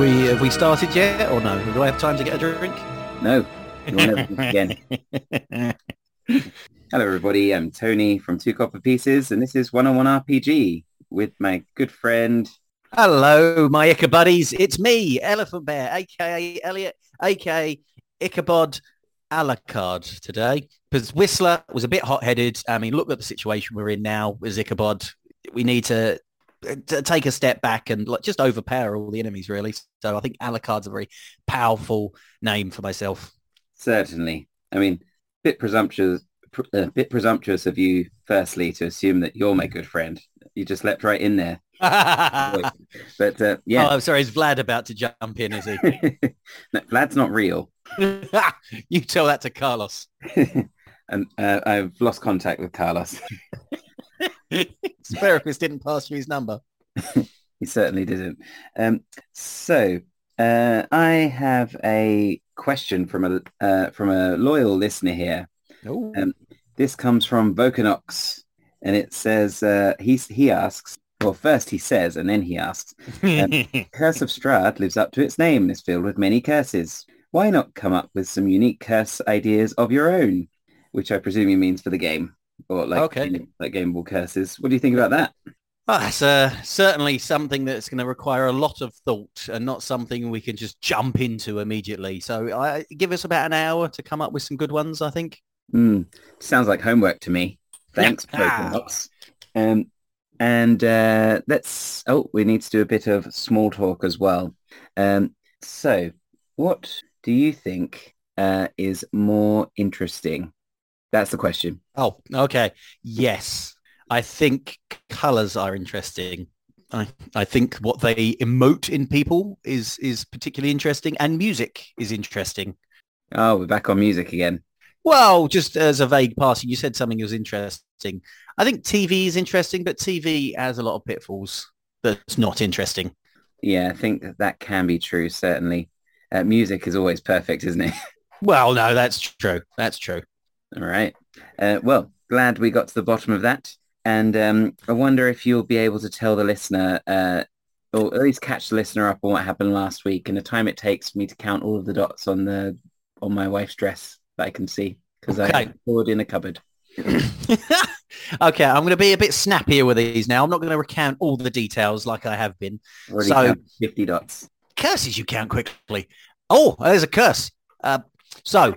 we have we started yet or no? Do I have time to get a drink? No. You will never again. Hello, everybody. I'm Tony from Two Copper Pieces, and this is One on One RPG with my good friend. Hello, my Ica buddies. It's me, Elephant Bear, aka Elliot, aka Ichabod Alucard today. Because Whistler was a bit hot-headed. I mean, look at the situation we're in now with Ichabod. We need to take a step back and like, just overpower all the enemies, really. So I think Alucard's a very powerful name for myself. Certainly. I mean, bit presumptuous, pr- uh, bit presumptuous of you, firstly, to assume that you're my good friend. You just leapt right in there. oh, But uh, yeah, I'm sorry. Is Vlad about to jump in? Is he? no, Vlad's not real. you tell that to Carlos. and uh, I've lost contact with Carlos. Sparrowfist didn't pass you his number. He certainly didn't. Um, so uh, I have a question from a uh, from a loyal listener here. Oh, Um, this comes from Vocanox, and it says uh, he he asks. Well, first he says, and then he asks. Curse of Strahd lives up to its name and is filled with many curses. Why not come up with some unique curse ideas of your own? Which I presume he means for the game, or like Okay. you know, like gameable curses. What do you think about that? Well, that's uh, certainly something that's going to require a lot of thought and not something we can just jump into immediately. So I give us about an hour to come up with some good ones, I think. Hmm, sounds like homework to me. Thanks, Yeah. Vocanox. Um, and uh, let's. Oh, we need to do a bit of small talk as well. Um, so, what do you think uh, is more interesting? That's the question. Oh, okay. Yes. I think colors are interesting. I, I think what they emote in people is is particularly interesting and music is interesting. Oh, we're back on music again. Well, just as a vague passing, you said something was interesting. I think TV is interesting, but TV has a lot of pitfalls that's not interesting. Yeah, I think that, that can be true. Certainly, uh, music is always perfect, isn't it? Well, no, that's true. That's true. All right. Uh, well, glad we got to the bottom of that. And um, I wonder if you'll be able to tell the listener, uh, or at least catch the listener up on what happened last week and the time it takes for me to count all of the dots on the on my wife's dress that I can see because I Okay. poured in a cupboard. okay, I'm going to be a bit snappier with these now. I'm not going to recount all the details like I have been. Already So- 50 dots. Curses you count quickly. Oh, there's a curse. Uh, so,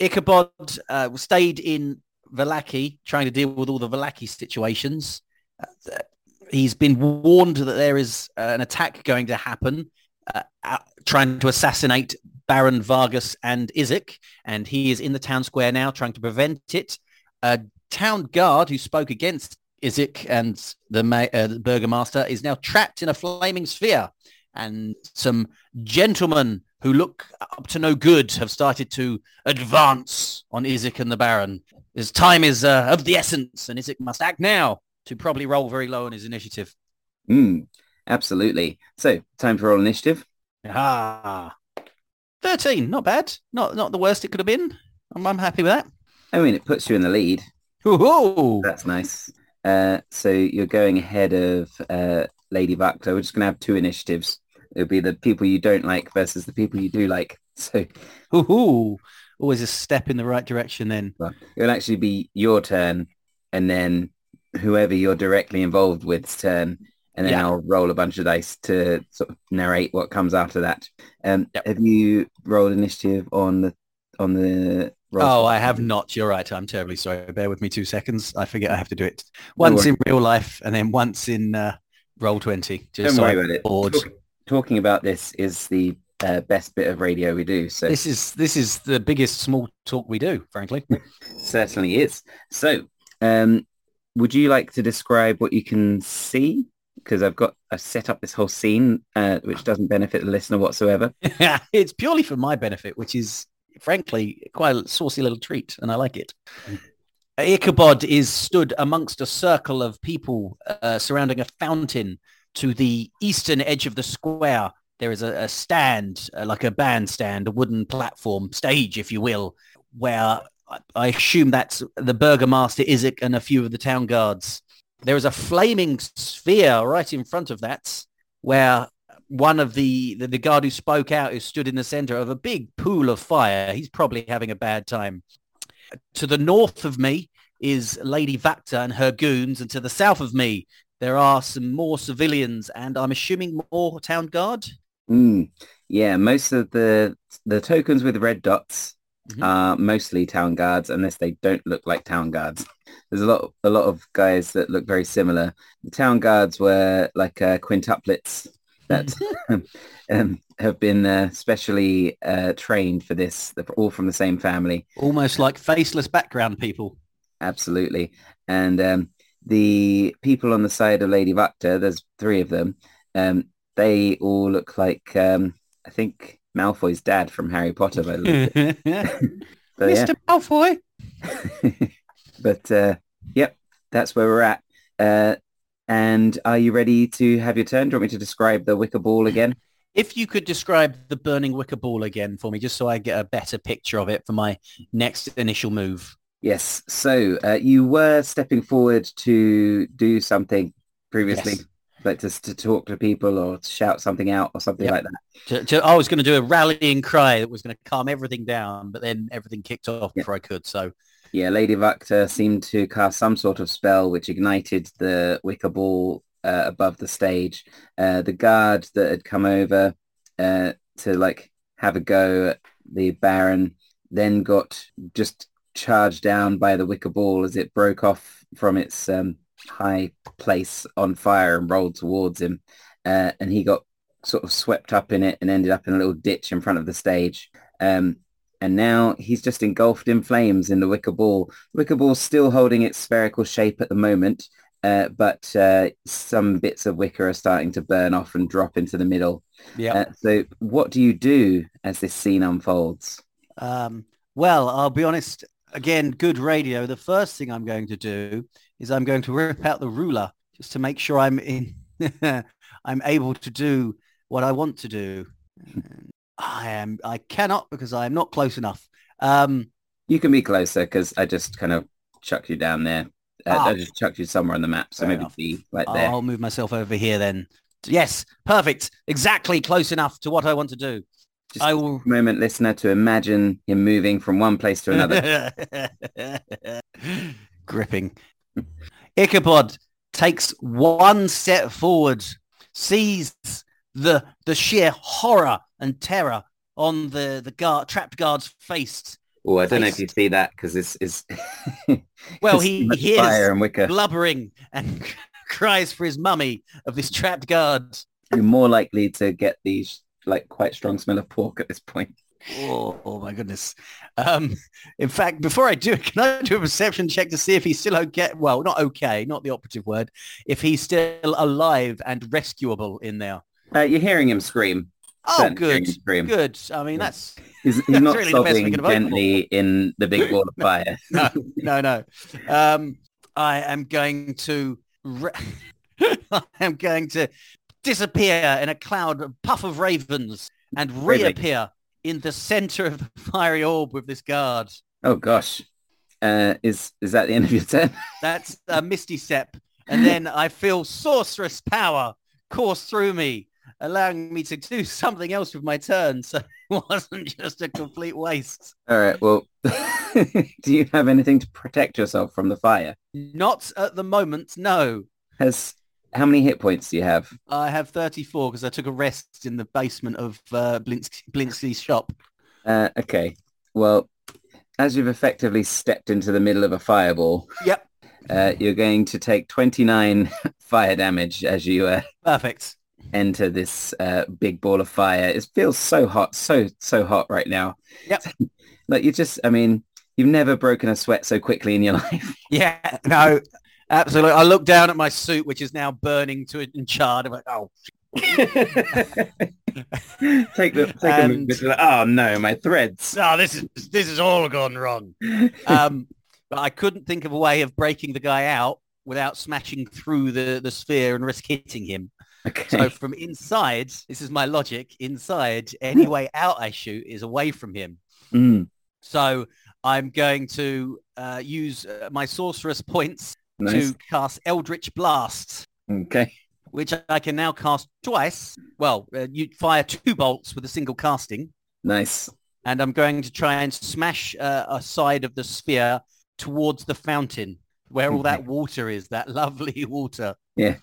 Ichabod uh, stayed in Vallaki, trying to deal with all the Vallaki situations. Uh, he's been warned that there is uh, an attack going to happen, uh, trying to assassinate Baron Vargas and Izek, and he is in the town square now trying to prevent it. A town guard who spoke against Izek and the, ma- uh, the burgomaster is now trapped in a flaming sphere and some gentlemen who look up to no good have started to advance on Izek and the Baron. His time is uh, of the essence, and Isaac must act now to probably roll very low on his initiative. Mm, absolutely. So, time for roll initiative. Ah, 13, not bad. Not not the worst it could have been. I'm, I'm happy with that. I mean, it puts you in the lead. Ooh, That's nice. Uh, so you're going ahead of uh, Lady Buck. We're just going to have two initiatives. It'll be the people you don't like versus the people you do like. So ooh, always a step in the right direction then. well, it'll actually be your turn and then whoever you're directly involved with's turn. And then Yeah. I'll roll a bunch of dice to sort of narrate what comes after that. Um, Yep. Have you rolled initiative on the on the roll? Oh, I have not. You're right. I'm terribly sorry. Bear with me two seconds. I forget I have to do it once in real life and then once in uh, roll 20. Just Don't so worry I'm about it. bored. Talking about this is the uh, best bit of radio we do. So This is this is the biggest small talk we do, frankly. certainly is. So, um, would you like to describe what you can see? Because I've got I've set up this whole scene, uh, which doesn't benefit the listener whatsoever. it's purely for my benefit, which is frankly quite a saucy little treat, and I like it. Ichabod is stood amongst a circle of people uh, surrounding a fountain to the eastern edge of the square. There is a, a stand, uh, like a bandstand, a wooden platform, stage, if you will, where I, I assume that's the burgomaster Isaac and a few of the town guards. There is a flaming sphere right in front of that, where one of the, the the guard who spoke out, who stood in the center of a big pool of fire. He's probably having a bad time. To the north of me is Lady Wachter and her goons, and to the south of me there are some more civilians, and I'm assuming more town guard. Mm, yeah, most of the the tokens with red dots Mhm. are mostly town guards, unless they don't look like town guards. There's a lot a lot of guys that look very similar. The town guards were like uh, quintuplets that um, have been uh, specially uh, trained for this. They're all from the same family. Almost like faceless background people. Absolutely. And um, the people on the side of Lady Wachter, there's three of them. Um, they all look like, um, I think, Malfoy's dad from Harry Potter. By the look. Mr. Malfoy. but uh, yep, that's where we're at. Uh, and are you ready to have your turn? Do you want me to describe the wicker ball again? If you could describe the burning wicker ball again for me, just so I get a better picture of it for my next initial move. Yes. So uh, you were stepping forward to do something previously, Yes. like to, to talk to people or to shout something out or something Yep. like that. To, to- I was going to do a rallying cry that was going to calm everything down, but then everything kicked off Yeah. before I could. So Yeah, Lady Wachter seemed to cast some sort of spell which ignited the wicker ball uh, above the stage. Uh, the guard that had come over uh, to like have a go at the Baron then got just charged down by the wicker ball as it broke off from its um, high place on fire and rolled towards him. Uh, and he got sort of swept up in it and ended up in a little ditch in front of the stage. Um, and now he's just engulfed in flames in the wicker ball. The wicker ball's still holding its spherical shape at the moment, uh, but uh, some bits of wicker are starting to burn off and drop into the middle. yeah. Uh, so what do you do as this scene unfolds? Um, well, I'll be honest. Again, good radio. The first thing I'm going to do is I'm going to rip out the ruler just to make sure I'm in. I'm able to do what I want to do. I am. I cannot because I am not close enough. Um, You can be closer because I just kind of chucked you down there. Uh, Ah. I just chucked you somewhere on the map, so maybe enough. be right there. I'll move myself over here then. Yes, perfect. Exactly close enough to what I want to do. Just I will. moment, listener, to imagine him moving from one place to another. Gripping. Ichabod takes one step forward, sees the the sheer horror and terror on the the guard trapped guard's face. oh, I don't know if you see that because this is Well, he hears and wicker. blubbering and cries for his mummy of this trapped guard. You're more likely to get these like quite strong smell of pork at this point. Oh, oh my goodness. Um, in fact, before I do it, can I do a perception check to see if he's still okay? Well, not okay, not the operative word. If he's still alive and rescuable in there. Uh, you're hearing him scream. Oh, good. scream. Good. I mean, that's He's, he's That's not really the best we sobbing could have hoped gently in the big ball of fire. no, no, no. Um, I am going to, re- I am going to disappear in a cloud, a puff of ravens, and reappear in the center of the fiery orb with this guard. Oh gosh. Uh, is is that the end of your turn? That's a misty step. And then I feel sorceress power course through me, allowing me to do something else with my turn. So it wasn't just a complete waste. All right. Well, do you have anything to protect yourself from the fire? Not at the moment, no. Has how many hit points do you have? I have 34 because I took a rest in the basement of uh, Blinsky's shop. Uh, okay. Well, as you've effectively stepped into the middle of a fireball, Yep. uh, you're going to take 29 fire damage as you uh, Perfect. enter this uh, big ball of fire. It feels so hot, so so hot right now. Yep. like you just, I mean, you've never broken a sweat so quickly in your life. Yeah, no, absolutely. I look down at my suit, which is now burning to and charred. I'm like, oh, take the take a And- to like, oh no, my threads. no, this is this is all gone wrong. Um, but I couldn't think of a way of breaking the guy out without smashing through the, the sphere and risk hitting him. okay. So from inside, this is my logic. Inside, any way out I shoot is away from him. Mm, So I'm going to uh, use uh, my sorceress points nice. to cast Eldritch Blast. Okay. which I can now cast twice. Well, uh, you fire two bolts with a single casting, Nice. and I'm going to try and smash uh, a side of the sphere towards the fountain where all that water is, that lovely water. Yeah.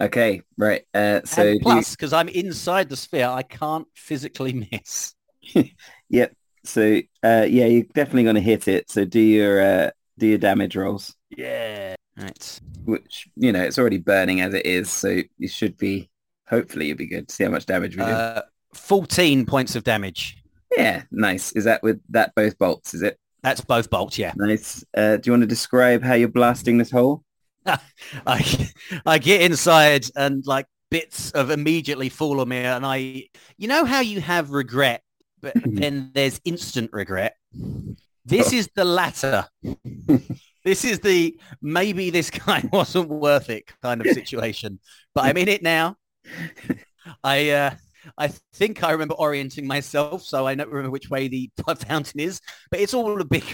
Okay, right. Uh, so and plus, because I'm inside the sphere, I can't physically miss. Yep. So uh, yeah, you're definitely going to hit it. So do your uh, do your damage rolls, Yeah. Right. which you know it's already burning as it is, so you should be. Hopefully, you'll be good. See how much damage we do. Uh, 14 points of damage. yeah, nice. Is that with that both bolts? Is it That's both bolts, yeah. nice? Uh, do you want to describe how you're blasting this hole? I I get inside and like bits of immediately fall on me and I you know how you have regret but then there's instant regret. This is the latter. this is the maybe this guy wasn't worth it kind of situation. But I'm in it now. I uh I think I remember orienting myself, so I don't remember which way the fountain is, but it's all a big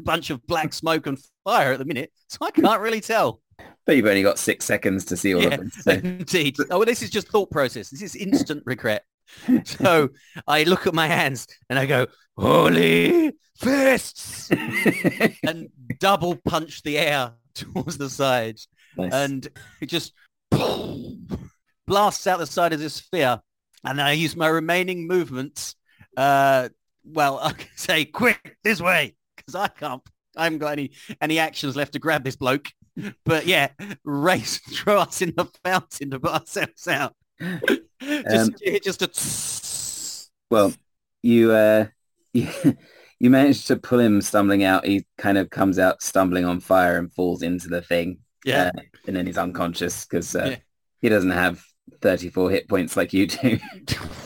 bunch of black smoke and fire at the minute, so I can't really tell. But you've only got six seconds to see all Yeah, of them. So. Indeed. Oh, well, this is just thought process. This is instant regret. So I look at my hands and I go, holy fists, and double punch the air towards the side. Nice. And it just blasts out the side of this sphere. And then I use my remaining movements. Uh, well, I can say, quick, this way, because I can't, I haven't got any, any actions left to grab this bloke. But yeah, race, throw us in the fountain to put ourselves out. just, Um, just a Well, you uh, you, you managed to pull him stumbling out. He kind of comes out stumbling on fire and falls into the thing. yeah. Uh, and then he's unconscious because uh, Yeah. he doesn't have 34 hit points like you do.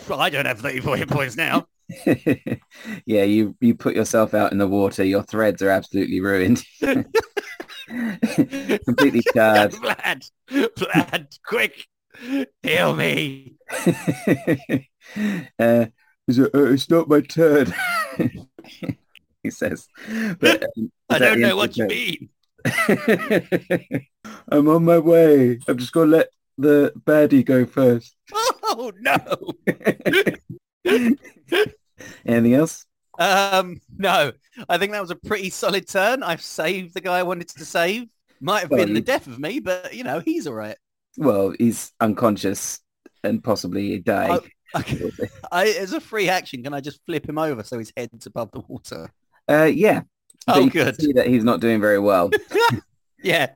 Well, I don't have 34 hit points now. yeah, you you put yourself out in the water. Your threads are absolutely ruined. Completely charred. Vlad, Vlad, quick, heal me. uh, uh, it's not my turn. he says. But um, I don't know what you mean. I'm on my way. I'm just gonna let the baddie go first. Oh no. Anything else? Um, no, I think that was a pretty solid turn. I've saved the guy I wanted to save. Might have Well, been the death of me, but you know, he's all right. Well, he's unconscious and possibly die. Oh, okay. I, as a free action, can I just flip him over so his head's above the water? Uh, yeah. Oh, good. See that he's not doing very well. Yeah.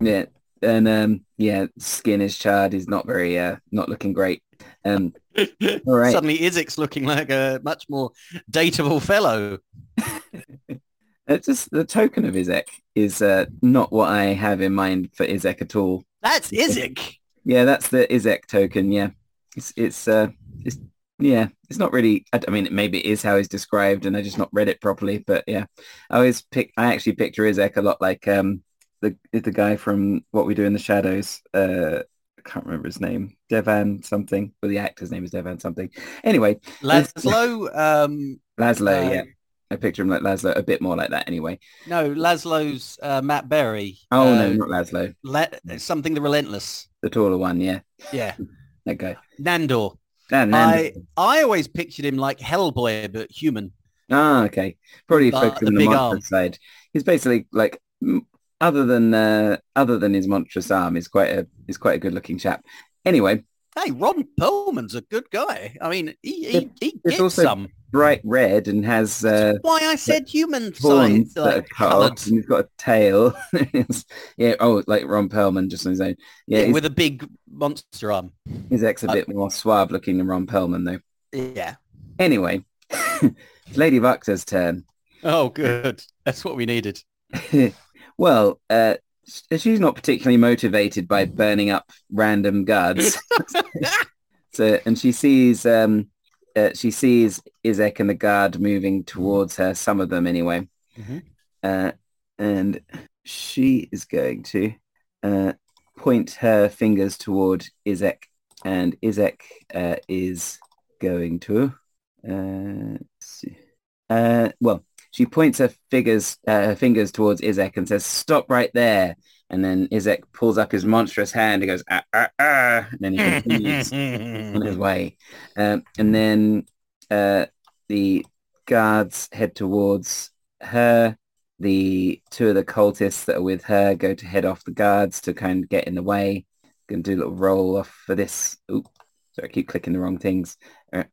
yeah, and um, yeah, skin is charred. He's not very, uh, not looking great. Um, all right. Suddenly Izek's looking like a much more dateable fellow. It's just the token of Izek is uh, not what I have in mind for Izek at all. That's Izek. Yeah, that's the Izek token. Yeah, it's it's uh, it's yeah, it's not really. I, I mean, maybe it is how he's described, and I just not read it properly. But yeah, I always pick. I actually picture Izek a lot like um the the guy from What We Do in the Shadows. Uh, I can't remember his name. Devan something. But the actor's name is Devan something. Anyway, Laszlo, um, Laszlo. Uh, yeah, I picture him like Laszlo, a bit more like that. Anyway. no, Laszlo's uh, Matt Berry. Oh Uh, no, not Laszlo. Le- something the Relentless. The taller one. Yeah, Yeah. that guy. Nandor. Dan, I I always pictured him like Hellboy, but human. Ah, okay. Probably the on the big monster arm. side. He's basically like, m- other than uh, other than his monstrous arm, is quite a is quite a good looking chap. Anyway, Hey, Ron Perlman's a good guy. I mean, he he, he gets also some. Bright red and has uh, Why I said human horns size, that are like cut coloured. off, and he's got a tail. Yeah. Oh, like Ron Perlman, just on his own. Yeah, Yeah, with a big monster arm. his ex a I- bit more suave looking than Ron Perlman, though. Yeah. Anyway, Lady Vuxa's turn. Oh, good. That's what we needed. well, uh, she's not particularly motivated by burning up random guards. so, and she sees, um, uh, she sees Izek and the guard moving towards her. Some of them, anyway. Mhm. Uh, and she is going to uh, point her fingers toward Izek, and Izek uh, is going to. Uh, let's see. Uh, well, she points her fingers, uh, her fingers towards Izek and says, "Stop right there! And then Izek pulls up his monstrous hand. He goes, ah, ah, ah. And then he continues on his way. Um, and then uh, the guards head towards her. The two of the cultists that are with her go to head off the guards to kind of get in the way. Going to do a little roll off for this. Oop, sorry, I keep clicking the wrong things. Uh,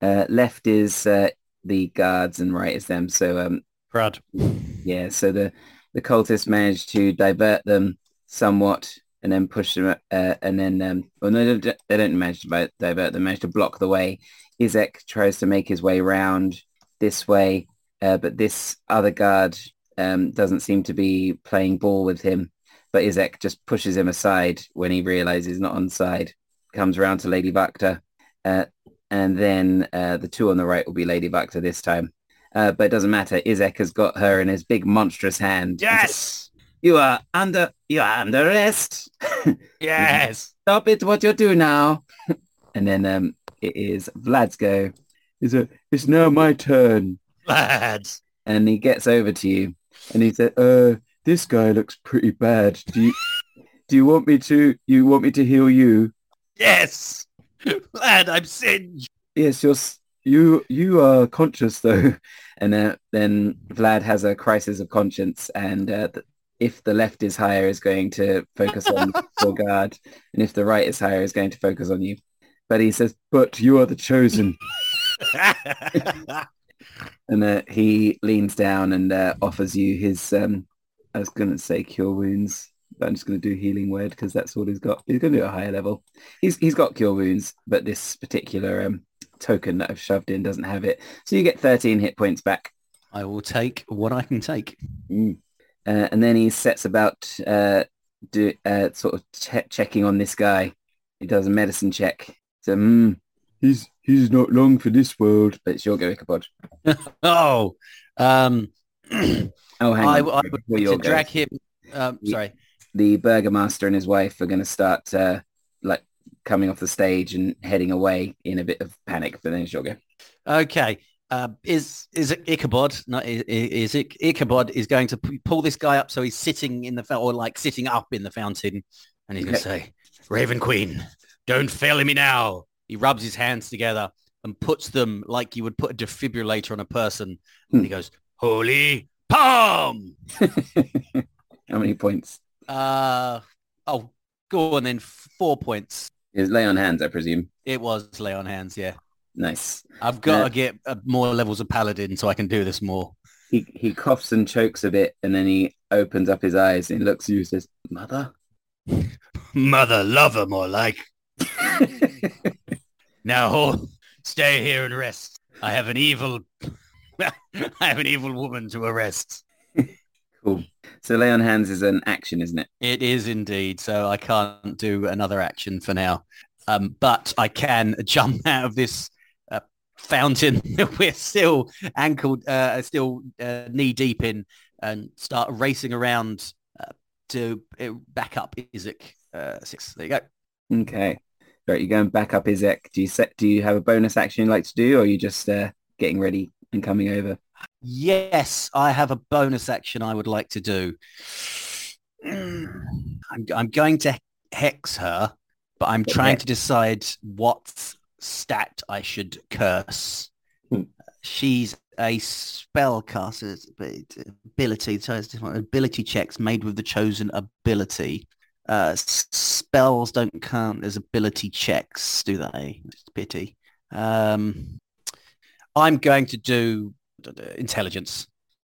uh, left is uh, the guards and right is them. So um, Crud. yeah, so the the cultists managed to divert them somewhat and then push them, uh, and then um, well, no, they don't, manage to divert them. Manage to block the way. Izek tries to make his way round this way, uh, but this other guard um, doesn't seem to be playing ball with him. But Izek just pushes him aside when he realizes he's not on side. Comes around to Lady Wachter, uh, and then uh, the two on the right will be Lady Wachter this time. Uh, but it doesn't matter. Izek has got her in his big monstrous hand. Yes. You are under you are under arrest. Yes. Stop it what you do now. and then um it is Vlad's go. Is it it's now my turn. Lads. And he gets over to you and he said, uh, this guy looks pretty bad. Do you do you want me to you want me to heal you? Yes. Lad, I'm singed. Yes, you're you you are conscious though. And uh, then Vlad has a crisis of conscience and uh, if the left is higher is going to focus on your guard and if the right is higher is going to focus on you. But he says, but you are the chosen. And uh, he leans down and uh, offers you his, um, I was going to say cure wounds, but I'm just going to do healing word because that's all he's got. He's going to do a higher level. He's He's got cure wounds, but this particular um, token that I've shoved in doesn't have it. So you get 13 hit points back. I will take what I can take. Mm. Uh, and then he sets about uh, do, uh, sort of che- checking on this guy. He does a medicine check. So, mm, he's he's not long for this world. But it's your go, Ichabod. Oh, um, Oh, hang I, on. I Before would to drag him. Um, sorry. the burgomaster and his wife are going to start uh, like coming off the stage and heading away in a bit of panic. But then it's your go. Okay. Uh, is is it Ichabod? No, is, is it Ichabod is going to pull this guy up so he's sitting in the fountain or like sitting up in the fountain, and he's going to say, "Raven Queen, don't fail me now." He rubs his hands together and puts them like you would put a defibrillator on a person, and he goes, "Holy palm!" How many points? Uh, oh, go on then. Four points. Is lay on hands, I presume. It was lay on hands. Yeah, Nice. I've got Uh, to get uh, more levels of paladin so I can do this more. He he coughs and chokes a bit, and then he opens up his eyes and looks at you and says, "Mother." Mother lover, more like. Now, stay here and rest. I have an evil, I have an evil woman to arrest. Cool. So lay on hands is an action, isn't it? It is indeed. So I can't do another action for now. Um, but I can jump out of this uh, fountain that we're still ankled, uh, still uh, knee deep in and start racing around uh, to uh, back up Izek uh, six. There you go. Okay. Right, you're going back up Izek. Do you set? Do you have a bonus action you'd like to do, or are you just uh, getting ready and coming over? Yes, I have a bonus action I would like to do. I'm, I'm going to hex her, but I'm trying Okay. to decide what stat I should curse. Hmm. She's a spellcaster but ability, so it's different ability checks made with the chosen ability. Uh, spells don't count as ability checks, do they? It's a pity. Um, I'm going to do intelligence.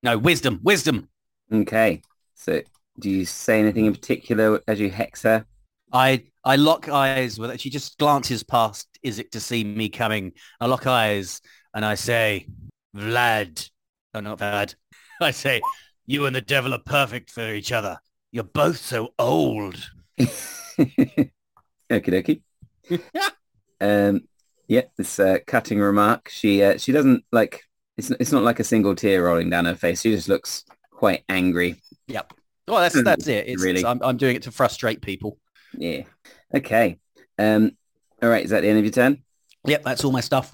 No, wisdom, wisdom. Okay. So do you say anything in particular as you hex her? I I lock eyes with her. She just glances past Izek to see me coming. I lock eyes and I say, Vlad. Oh, not Vlad. I say, you and the devil are perfect for each other. You're both so old. Okie dokie. um, yeah, this uh, cutting remark. She uh, she doesn't like. It's it's not like a single tear rolling down her face. She just looks quite angry. Yep. Well, that's that's it. It's, Really? it's- I'm, I'm doing it to frustrate people. Yeah. Okay. Um. All right. Is that the end of your turn? Yep, that's all my stuff.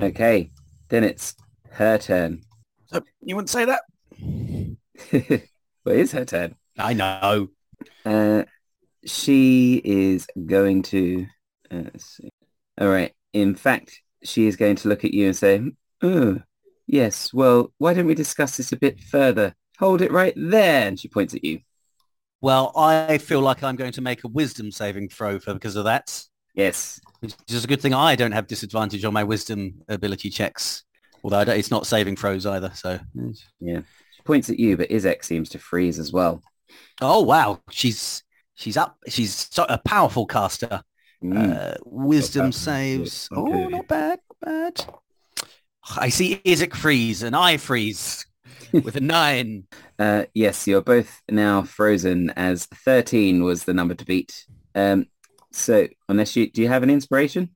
Okay. Then it's her turn. So you wouldn't say that? well, it is her turn. I know. Uh, she is going to. Uh, let's see. All right. In fact, she is going to look at you and say, "Oh, yes. Well, why don't we discuss this a bit further? Hold it right there." And she points at you. Well, I feel like I'm going to make a wisdom saving throw for because of that. Yes. Which is a good thing I don't have disadvantage on my wisdom ability checks. Although I don't, it's not saving throws either. So, Yeah. She points at you, but Izek seems to freeze as well. oh wow, she's she's up. She's so, a powerful caster. Mm. Uh, wisdom saves. Good. Oh, not bad, not bad. I see Izek freeze and I freeze with a nine. Uh, yes, you're both now frozen as 13 was the number to beat. Um, so unless you, do you have an inspiration?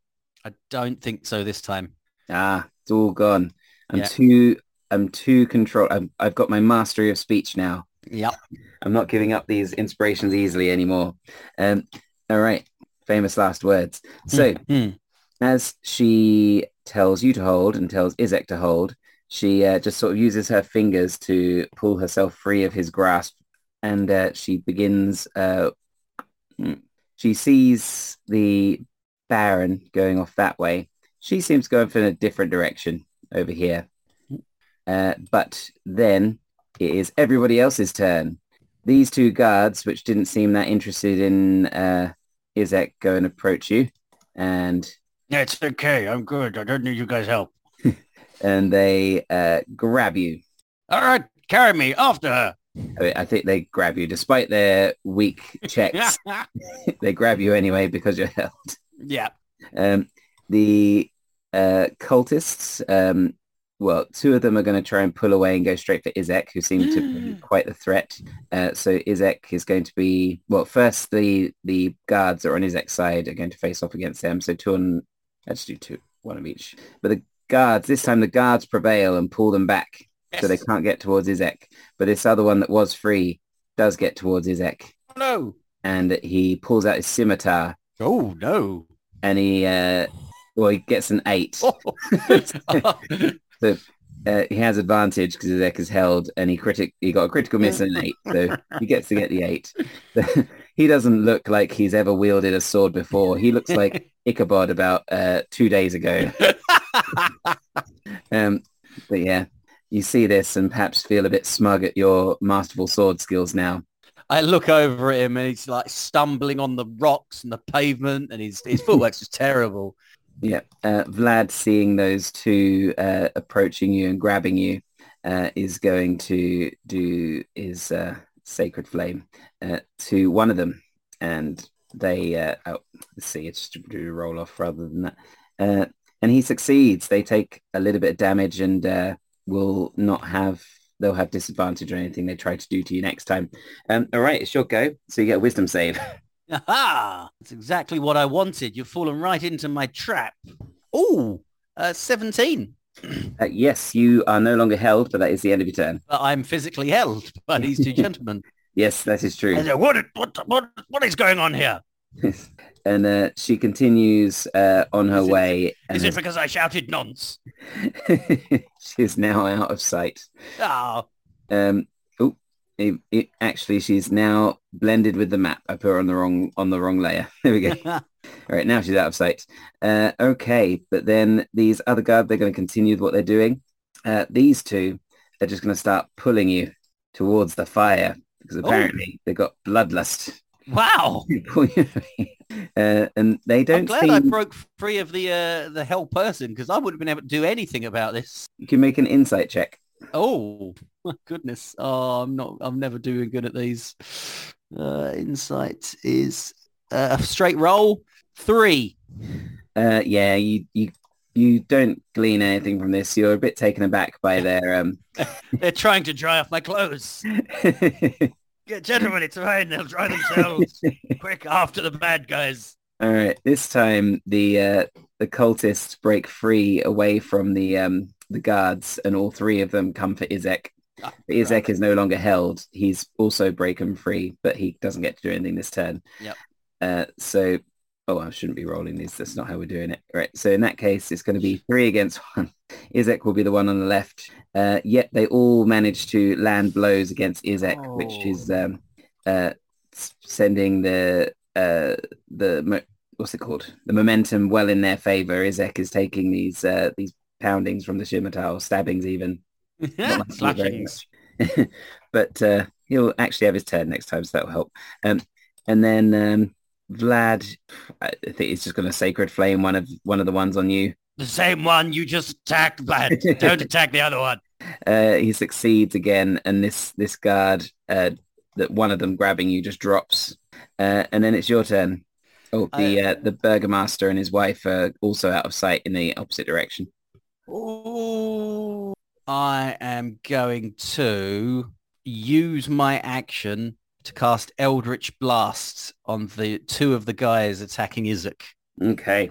I don't think so this time. Ah, it's all gone. I'm Yeah. too, I'm too control. I'm, I've got my mastery of speech now. Yep. I'm not giving up these inspirations easily anymore. Um, all right. Famous last words. So Hmm. as she tells you to hold and tells Izek to hold, she uh, just sort of uses her fingers to pull herself free of his grasp, and uh, she begins. Uh, mm, she sees the Baron going off that way. She seems going for a different direction over here. Uh, but then it is everybody else's turn. These two guards, which didn't seem that interested in uh, Izek, go and approach you, and It's okay. I'm good. I don't need you guys' help. and they uh, grab you. All right, carry me after her. I, mean, I think they grab you, despite their weak checks. they grab you anyway because you're held. yeah. Um, the uh, cultists, um, well, two of them are going to try and pull away and go straight for Izek, who seemed to be quite the threat. Uh, so Izek is going to be, well, first the the guards that are on Izek's side are going to face off against them. So two on, let's do two, one of each. But the guards, this time the guards prevail and pull them back. So they can't get towards Izek. But this other one that was free does get towards Izek. Oh, no. And he pulls out his scimitar Oh no. and he, uh, well, he gets an eight. Oh. So uh, he has advantage because Izek is held, and he critic he got a critical miss and an eight, so he gets to get the eight. he doesn't look like he's ever wielded a sword before. He looks like Ichabod about uh, two days ago. Um, but yeah, you see this and perhaps feel a bit smug at your masterful sword skills now. I look over at him and he's like stumbling on the rocks and the pavement and his, his footwork's just terrible. Yeah, uh, Vlad seeing those two uh, approaching you and grabbing you uh, is going to do his uh, sacred flame uh, to one of them, and they uh, oh, let's see, it's just do a roll off rather than that, uh, and he succeeds. They take a little bit of damage and uh, will not have. They'll have disadvantage or anything they try to do to you next time. Um, all right, it's your go. So you get a wisdom save. Aha! That's exactly what I wanted. You've fallen right into my trap. Oh, uh, 17. Uh, yes, you are no longer held, but that is the end of your turn. But I'm physically held by these two gentlemen. Yes, that is true. I said, what, what, what, what is going on here? and uh, she continues uh, on her Is it- way. And Is it because I shouted nonce? she's now out of sight. Oh, Um, oh, it, it- actually, she's now blended with the map. I put her on the wrong on the wrong layer. There we go. All right, now she's out of sight. Uh, okay, but then these other guards, they're going to continue with what they're doing. Uh, these two are just going to start pulling you towards the fire because apparently they've got bloodlust. wow. uh, and they I'm don't glad seem... I broke free of the uh, the hell person because I wouldn't have been able to do anything about this. You can make an insight check. Oh my goodness! Oh, I'm not. I'm never doing good at these. Uh, insight is uh, a straight roll three. Uh, yeah, you, you you don't glean anything from this. You're a bit taken aback by their um. They're trying to dry off my clothes. Get gentlemen, it's fine. They'll dry themselves. Quick, after the bad guys. All right, this time the uh, the cultists break free away from the um the guards, and all three of them come for Izek. Ah, But Izek is no longer held. He's also broken free, but he doesn't get to do anything this turn. Yep. Uh, so, oh, I shouldn't be rolling these. That's not how we're doing it. Right. So in that case, it's going to be three against one. Izek will be the one on the left. Uh, yet they all manage to land blows against Izek, which Oh. is um, uh, sending the uh, the mo- what's it called? The momentum well in their favor. Izek is taking these uh, these poundings from the or stabbings even. Not like you very Slashings. but uh, he'll actually have his turn next time, so that'll help. Um, and then um, Vlad, I think he's just going to sacred flame one of one of the ones on you. The same one you just attacked, Vlad. Don't attack the other one. Uh, he succeeds again, and this this guard, uh, that one of them grabbing you, just drops. Uh, and then it's your turn. Oh, the uh, the burgomaster and his wife are also out of sight in the opposite direction. Oh, I am going to use my action to cast Eldritch Blasts on the two of the guys attacking Izek. Okay.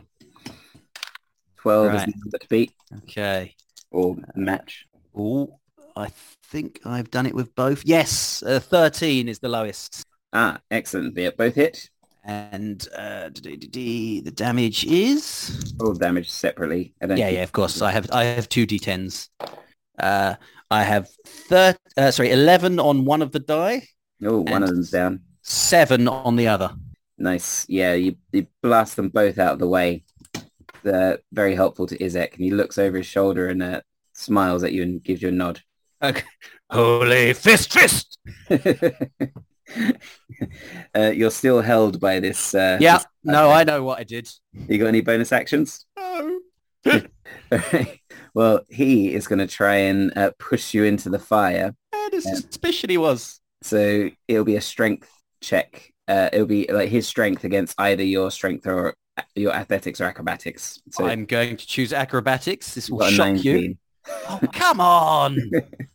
Twelve Right. is the number to beat Okay. or match. Oh, I think I've done it with both. Yes, uh, 13 is the lowest. Ah, excellent. Yeah, both hit. And uh, the damage is... All damage separately. Yeah, yeah, of course. I have I have two d10s. Uh, I have thir- uh, sorry, 11 on one of the die, Oh, one of them's down. seven on the other. Nice. Yeah, you, you blast them both out of the way. They're very helpful to Izek, and he looks over his shoulder and uh, smiles at you and gives you a nod. Okay. Holy fist, fist! uh, you're still held by this. Uh, Yeah, this- no, I know what I did. You got any bonus actions? No. well, he is going to try and uh, push you into the fire. And his Yeah. suspicion he was. So it'll be a strength check. Uh, it'll be like his strength against either your strength or your athletics or acrobatics. So I'm going to choose acrobatics. This will shock you. Oh, come on.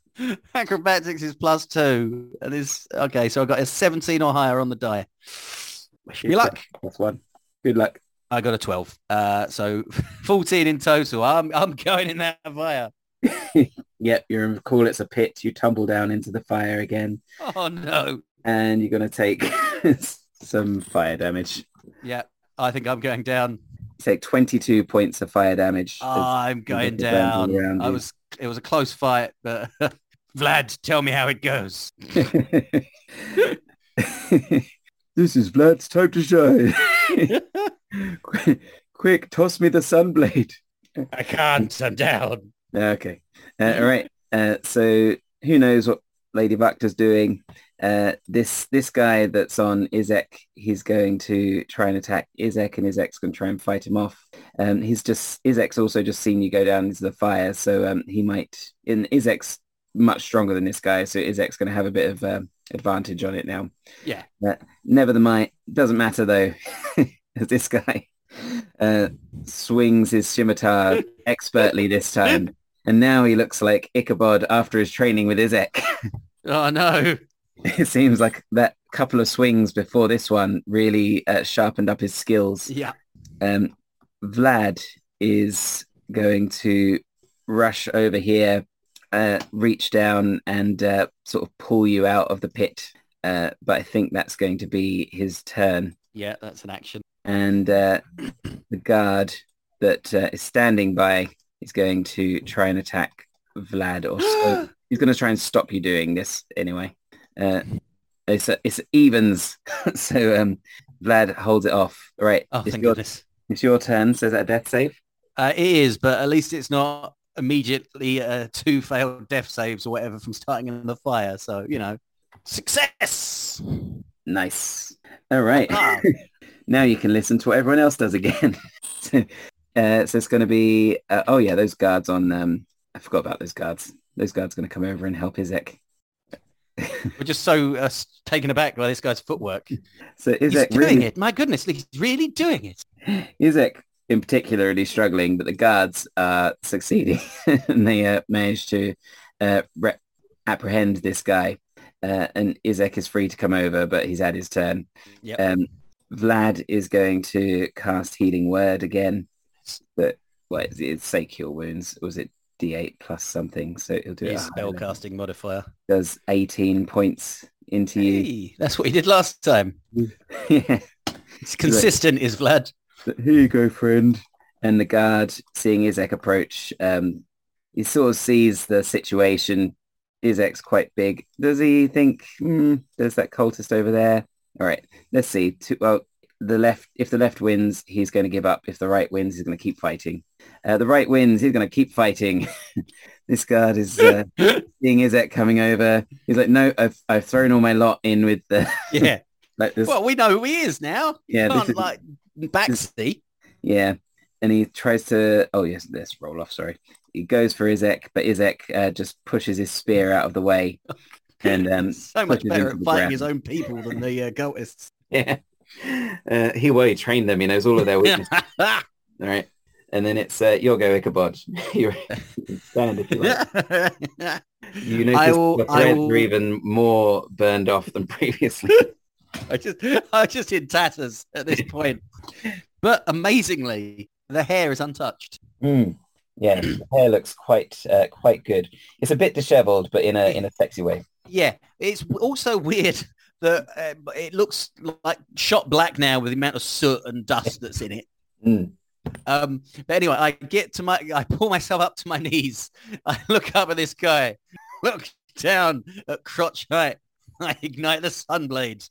acrobatics is plus two. And is okay, so I got a 17 or higher on the die. Wish me luck. That's one. Good luck. I got a 12. Uh, so 14 in total. I'm I'm going in that fire. Yep, you're in call it's a pit. You tumble down into the fire again, Oh no. and you're going to take some fire damage. Yeah, I think I'm going down. You take 22 points of fire damage. as- I'm going it burns all down. I you. was it was a close fight, but Vlad, tell me how it goes. this is Vlad's time to shine. quick, quick, toss me the sunblade. I can't. I'm down. Okay. Uh, all right. Uh, so who knows what Lady Wachter's doing? Uh, this this guy that's on Izek, he's going to try and attack Izek, and Izek's going to try and fight him off. Um, he's just Izek's also just seen you go down into the fire, so um, he might. In Izek's much stronger than this guy, so Izek's going to have a bit of um, advantage on it now. Yeah. Uh, never the mind. Doesn't matter though. as this guy uh, swings his scimitar expertly this time. And now he looks like Ichabod after his training with Izek. Oh no. it seems like that couple of swings before this one really uh, sharpened up his skills. Yeah. Um, Vlad is going to rush over here, uh, reach down and uh, sort of pull you out of the pit. Uh, but I think that's going to be his turn. Yeah, that's an action. And uh, the guard that uh, is standing by is going to try and attack Vlad or so he's going to try and stop you doing this anyway. Uh, it's it's evens, so um, Vlad holds it off. All right, Oh, it's, thank your, goodness. it's your turn. So is that a death save? Uh, it is, but at least it's not immediately uh, two failed death saves or whatever from starting in the fire. So, you know, success. Nice. All right. Now you can listen to what everyone else does again. so, uh, so it's going to be, uh, oh yeah, those guards on, um, I forgot about those guards. Those guards going to come over and help Izek. We're just so uh, taken aback by this guy's footwork. So He's doing really, it. My goodness, he's really doing it. Izek in particular really struggling, but the guards are succeeding and they uh, manage to uh, re- apprehend this guy. Uh, and Izek is free to come over, but he's had his turn. Yep. Um, Vlad is going to cast Healing Word again, but what is it? It's say cure wounds. Was it D8 plus something? So he'll do it. His at a higher level. spellcasting modifier. Does 18 points into you. Hey, that's what he did last time. yeah. It's consistent, is Vlad. Here you go, friend. And the guard, seeing Izek approach, um, he sort of sees the situation. Izek's quite big. Does he think, hmm, there's that cultist over there? All right. Let's see. Two, well, the left. If the left wins, he's going to give up. If the right wins, he's going to keep fighting. Uh, the right wins. He's going to keep fighting. this guard is uh, seeing Izek coming over. He's like, no, I've I've thrown all my lot in with the Yeah. like this. well, we know who he is now. yeah, Can't is, like backseat. yeah. And he tries to. Oh yes, let's roll off. Sorry. He goes for Izek, but Izek uh, just pushes his spear out of the way. And um, so much better at fighting his own people than the uh, cultists. Yeah. Uh, he well, he trained them. He knows all of their weaknesses. all right. And then it's uh, your go, Ichabod. you stand if you like. You notice will- the threads will- are even more burned off than previously. I just, I just in tatters at this point. But amazingly, the hair is untouched. Mm. Yeah, the hair looks quite uh, quite good. It's a bit dishevelled, but in a in a sexy way. Yeah, it's also weird that uh, it looks like shot black now with the amount of soot and dust that's in it. Mm. Um, but anyway, I get to my, I pull myself up to my knees. I look up at this guy, look down at crotch height. I ignite the sunblade,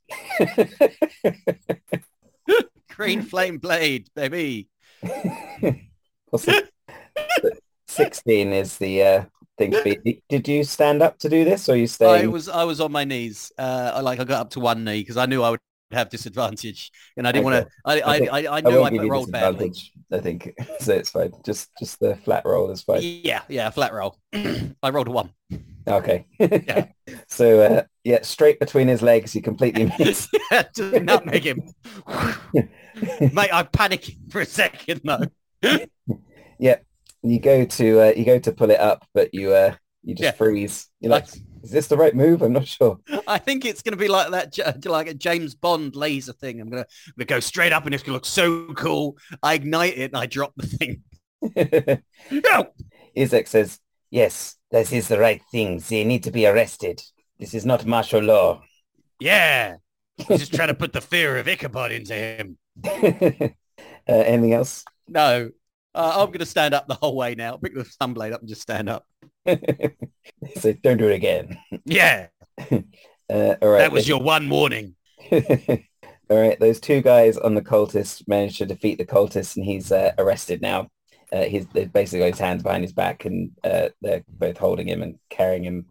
green flame blade, baby. What's it? Sixteen is the uh, thing. to be. Did you stand up to do this, or you I staying? was, I was on my knees. Uh, I like, I got up to one knee because I knew I would have disadvantage, and I didn't want to. I, I, Okay. I, I I knew I, you rolled badly. I think so. It's fine. Just just the flat roll is fine. Yeah, yeah, flat roll. I rolled a one. Okay. Yeah. so uh, yeah, straight between his legs, you completely miss. to nutmeg him. Mate, I panicked for a second though. You go to uh, you go to pull it up, but you uh, you just Yeah. freeze. You're like, is this the right move? I'm not sure. I think it's going to be like that, like a James Bond laser thing. I'm going to, go straight up and it's going to look so cool. I ignite it and I drop the thing. No! Izek says, yes, this is the right thing. They need to be arrested. This is not martial law. Yeah. He's just trying to put the fear of Ichabod into him. uh, anything else? No. Uh, I'm going to stand up the whole way now. Pick the sunblade up and just stand up. so don't do it again. Yeah. Uh, all right. That was your one warning. All right, those two guys on the cultist managed to defeat the cultist, and he's uh, arrested now. Uh, he's they've basically got his hands behind his back, and uh, they're both holding him and carrying him,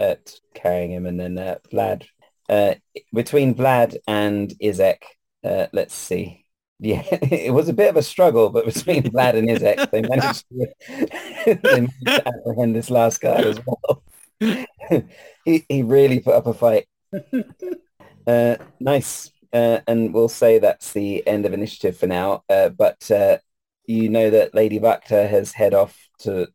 uh, carrying him, and then uh, Vlad. Uh, between Vlad and Izek, uh, let's see. Yeah, it was a bit of a struggle, but between Vlad and Izek, they managed to, they managed to apprehend this last guy as well. he he really put up a fight. Uh, nice. Uh, and we'll say that's the end of initiative for now. Uh, but uh, you know that Lady Wachter has head off to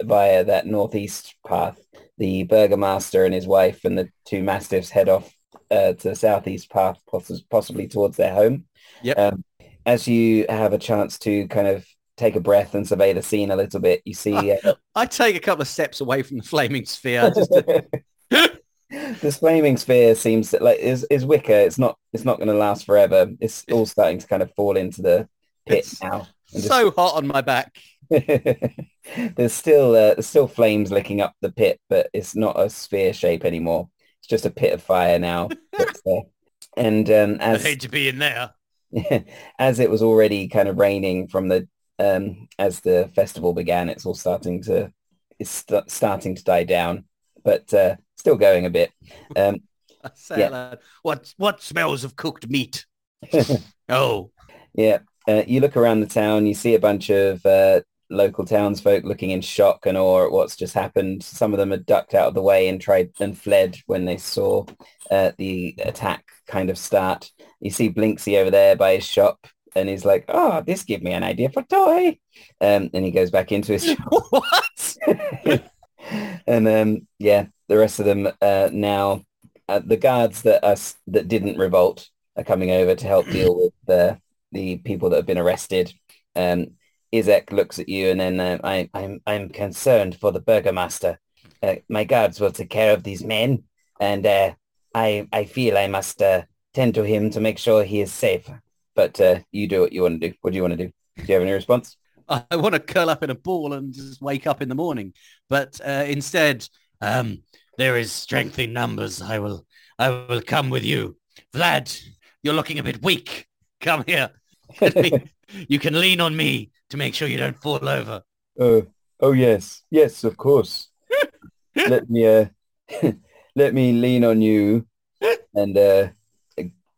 via that northeast path. The Burgomaster and his wife and the two mastiffs head off uh, to the southeast path, poss- possibly towards their home. Yep. Um, as you have a chance to kind of take a breath and survey the scene a little bit, you see uh, I take a couple of steps away from the flaming sphere. Just to, this flaming sphere seems like is is wicker. It's not it's not going to last forever. It's all starting to kind of fall into the pit It's now. Just- so hot on my back. there's still uh, there's still flames licking up the pit, but it's not a sphere shape anymore. It's just a pit of fire now. Uh, and um, I hate to be in there. as it was already kind of raining from the um, as the festival began, it's all starting to it's st- starting to die down, but uh, still going a bit. Um, Yeah. what what smells of cooked meat? Oh, Yeah, uh, you look around the town, you see a bunch of uh, local townsfolk looking in shock and awe at what's just happened. Some of them had ducked out of the way and tried and fled when they saw uh, the attack kind of start. You see Blinsky over there by his shop, and he's like, "Oh, this give me an idea for toy," um, and he goes back into his shop. what? and um, yeah, the rest of them uh, now, uh, the guards that us that didn't revolt are coming over to help deal with the the people that have been arrested. Um, Izek looks at you, and then uh, I, I'm I'm concerned for the burgomaster. Uh, my guards will take care of these men, and uh, I I feel I must uh, tend to him to make sure he is safe. But uh, you do what you want to do. What do you want to do? Do you have any response? I want to curl up in a ball and just wake up in the morning, but uh, instead, um, there is strength in numbers. I will, I will come with you. Vlad, you're looking a bit weak. Come here. you can lean on me to make sure you don't fall over. Uh, oh yes, yes, of course. let me uh, let me lean on you, and uh,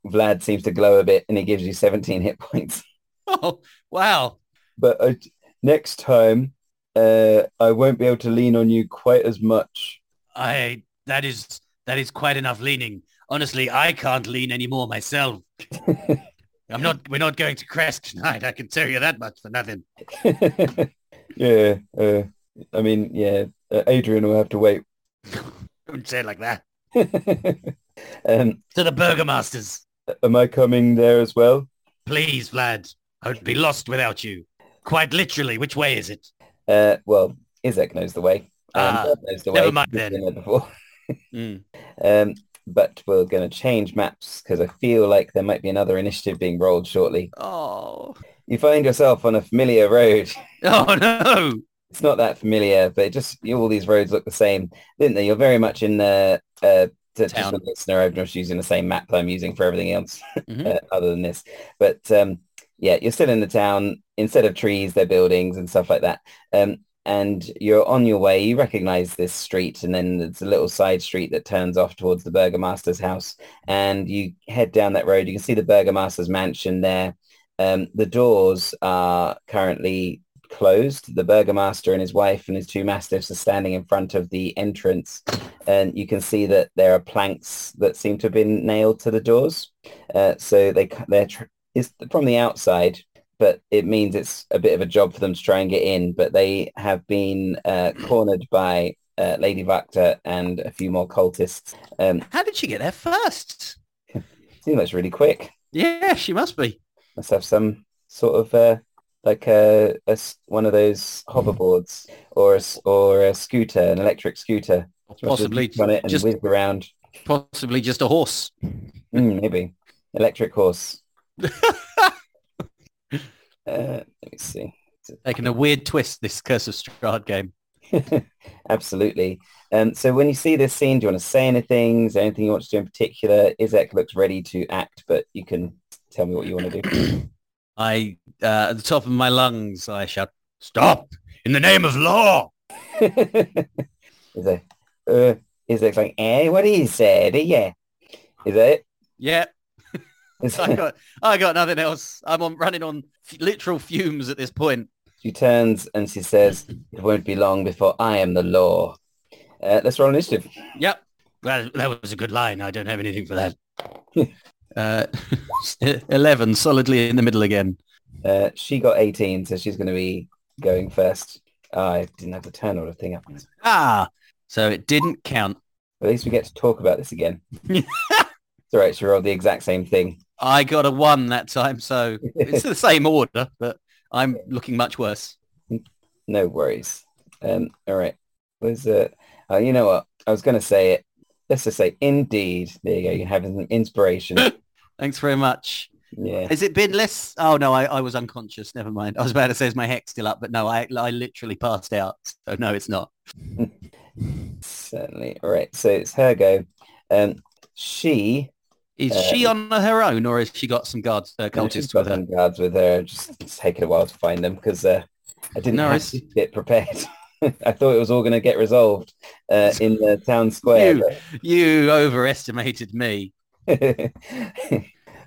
Vlad seems to glow a bit, and he gives you 17 hit points. Oh wow! But uh, next time, uh, I won't be able to lean on you quite as much. I that is that is quite enough leaning. Honestly, I can't lean anymore myself. I'm not. We're not going to Krezk tonight. I can tell you that much for nothing. yeah. Uh, I mean, yeah. Uh, Adrian will have to wait. Don't say it like that. um, to the Burgomasters. Am I coming there as well? Please, Vlad. I would be lost without you. Quite literally. Which way is it? Uh, well, Izek knows the way. Um, uh, knows the never way. mind then. Before. mm. um, but we're going to change maps because I feel like there might be another initiative being rolled shortly. Oh. You find yourself on a familiar road. Oh, no. It's not that familiar, but just all these roads look the same, didn't they? You're very much in the uh, to, just a listener, I'm just using the same map I'm using for everything else mm-hmm. uh, other than this. But um, yeah, you're still in the town. Instead of trees, they're buildings and stuff like that. Um, and you're on your way. You recognize this street, and then there's a little side street that turns off towards the Burgomaster's house. And you head down that road. You can see the Burgomaster's mansion there. Um, the doors are currently closed. The Burgomaster and his wife and his two mastiffs are standing in front of the entrance. And you can see that there are planks that seem to have been nailed to the doors. Uh, so they, they're tr- from the outside but it means it's a bit of a job for them to try and get in. But they have been uh, cornered by uh, Lady Wachter and a few more cultists. Um, How did she get there first? seems like really quick. Yeah, she must be. Must have some sort of uh, like a, a, one of those hoverboards or a, or a scooter, an electric scooter. Possibly run it and just, whiz around. Possibly just a horse. Mm, maybe electric horse. Uh, let me see. Taking a weird twist, this Curse of Strahd game. Absolutely. Um, so when you see this scene, do you want to say anything? Is there anything you want to do in particular? Izek looks ready to act, but you can tell me what you want to do. I, uh, at the top of my lungs, I shout, stop in the name of law. is it, uh, Izek's like, eh, what he said, yeah. Is that it? Yeah. I got, I got nothing else. I'm on running on f- literal fumes at this point. She turns and she says, "It won't be long before I am the law." Uh, let's roll initiative. Yep. Well, that was a good line. I don't have anything for that. uh, Eleven, solidly in the middle again. Uh, she got 18, so she's going to be going first. Oh, I didn't have the turn order thing up. Ah, so it didn't count. At least we get to talk about this again. it's all right. She rolled the exact same thing. I got a one that time, so it's the same order, but I'm looking much worse. No worries. Um, all right. Was it? Uh, you know what? I was going to say it. Let's just say, indeed. There you go. You're having some inspiration. Thanks very much. Yeah. Has it been less? Oh no, I, I was unconscious. Never mind. I was about to say is my hex still up, but no, I I literally passed out. So no, it's not. Certainly. All right. So it's her go. Um, she is uh, she on her own, or has she got some guards, uh, cultists with her? Guards with her. Just it's taken a while to find them because uh, I didn't no, have to get prepared. I thought it was all going to get resolved uh, in the town square. You, but... you overestimated me.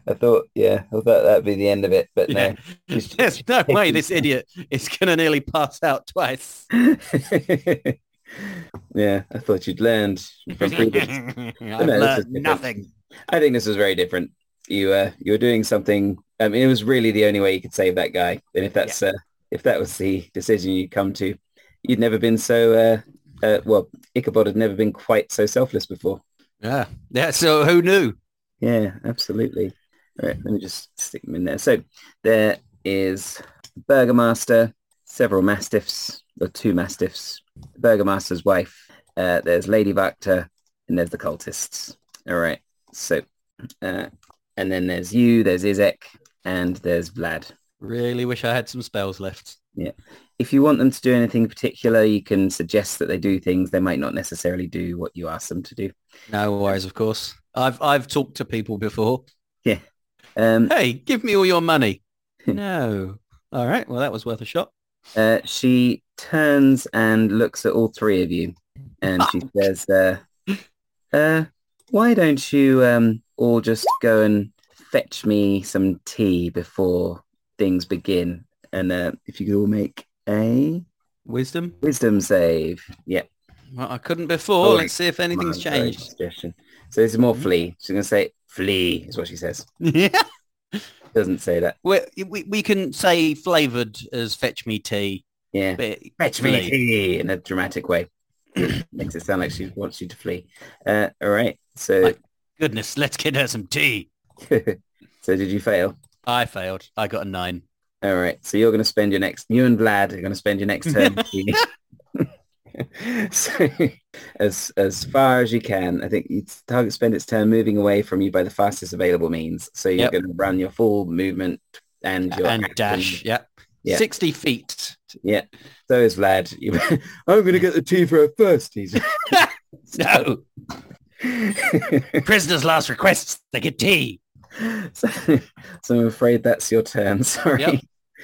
I thought, yeah, I thought that'd be the end of it, but yeah. no. There's no way this idiot is going to nearly pass out twice. yeah, I thought you'd learned. I've no, learned nothing. I think this was very different. You uh, you were doing something. I mean, it was really the only way you could save that guy. And if that's yeah. uh, if that was the decision you come to, you'd never been so. Uh, uh, well, Ichabod had never been quite so selfless before. Yeah, yeah. So who knew? Yeah, absolutely. All right, let me just stick them in there. So there is Burgomaster, several mastiffs, or two mastiffs, Burgomaster's wife. Uh, there's Lady Wachter, and there's the cultists. All right. So, uh, and then there's you, there's Izek, and there's Vlad. Really wish I had some spells left. Yeah. If you want them to do anything particular, you can suggest that they do things they might not necessarily do what you ask them to do. No worries, of course. I've I've talked to people before. Yeah. Um, Hey, give me all your money. no. All right. Well, that was worth a shot. uh, she turns and looks at all three of you, and she says, uh, uh, "Why don't you um, all just go and fetch me some tea before things begin? And uh, if you could all make a Wisdom. wisdom save, yeah." Well, I couldn't before. Oh, Let's see if anything's Come on, sorry, changed. Suggestion. So this is more flee. She's gonna say flee is what she says. yeah. Doesn't say that. We, we we can say flavoured as fetch me tea. Yeah. But Fetch me tea in a dramatic way. Makes it sound like she wants you to flee. Uh, all right. So, Like- Goodness, let's get her some tea. so did you fail? I failed. I got a nine. All right. So you're going to spend your next. You and Vlad are going to spend your next turn. so, as as far as you can, I think you target spend its turn moving away from you by the fastest available means. So you're Yep. going to run your full movement and your and action. dash. Yeah. Yeah. 60 feet. Yeah. So is Vlad. I'm going to get the tea for her first. He's. No. Prisoner's last requests. They get tea. so, so I'm afraid that's your turn. Sorry. Yep.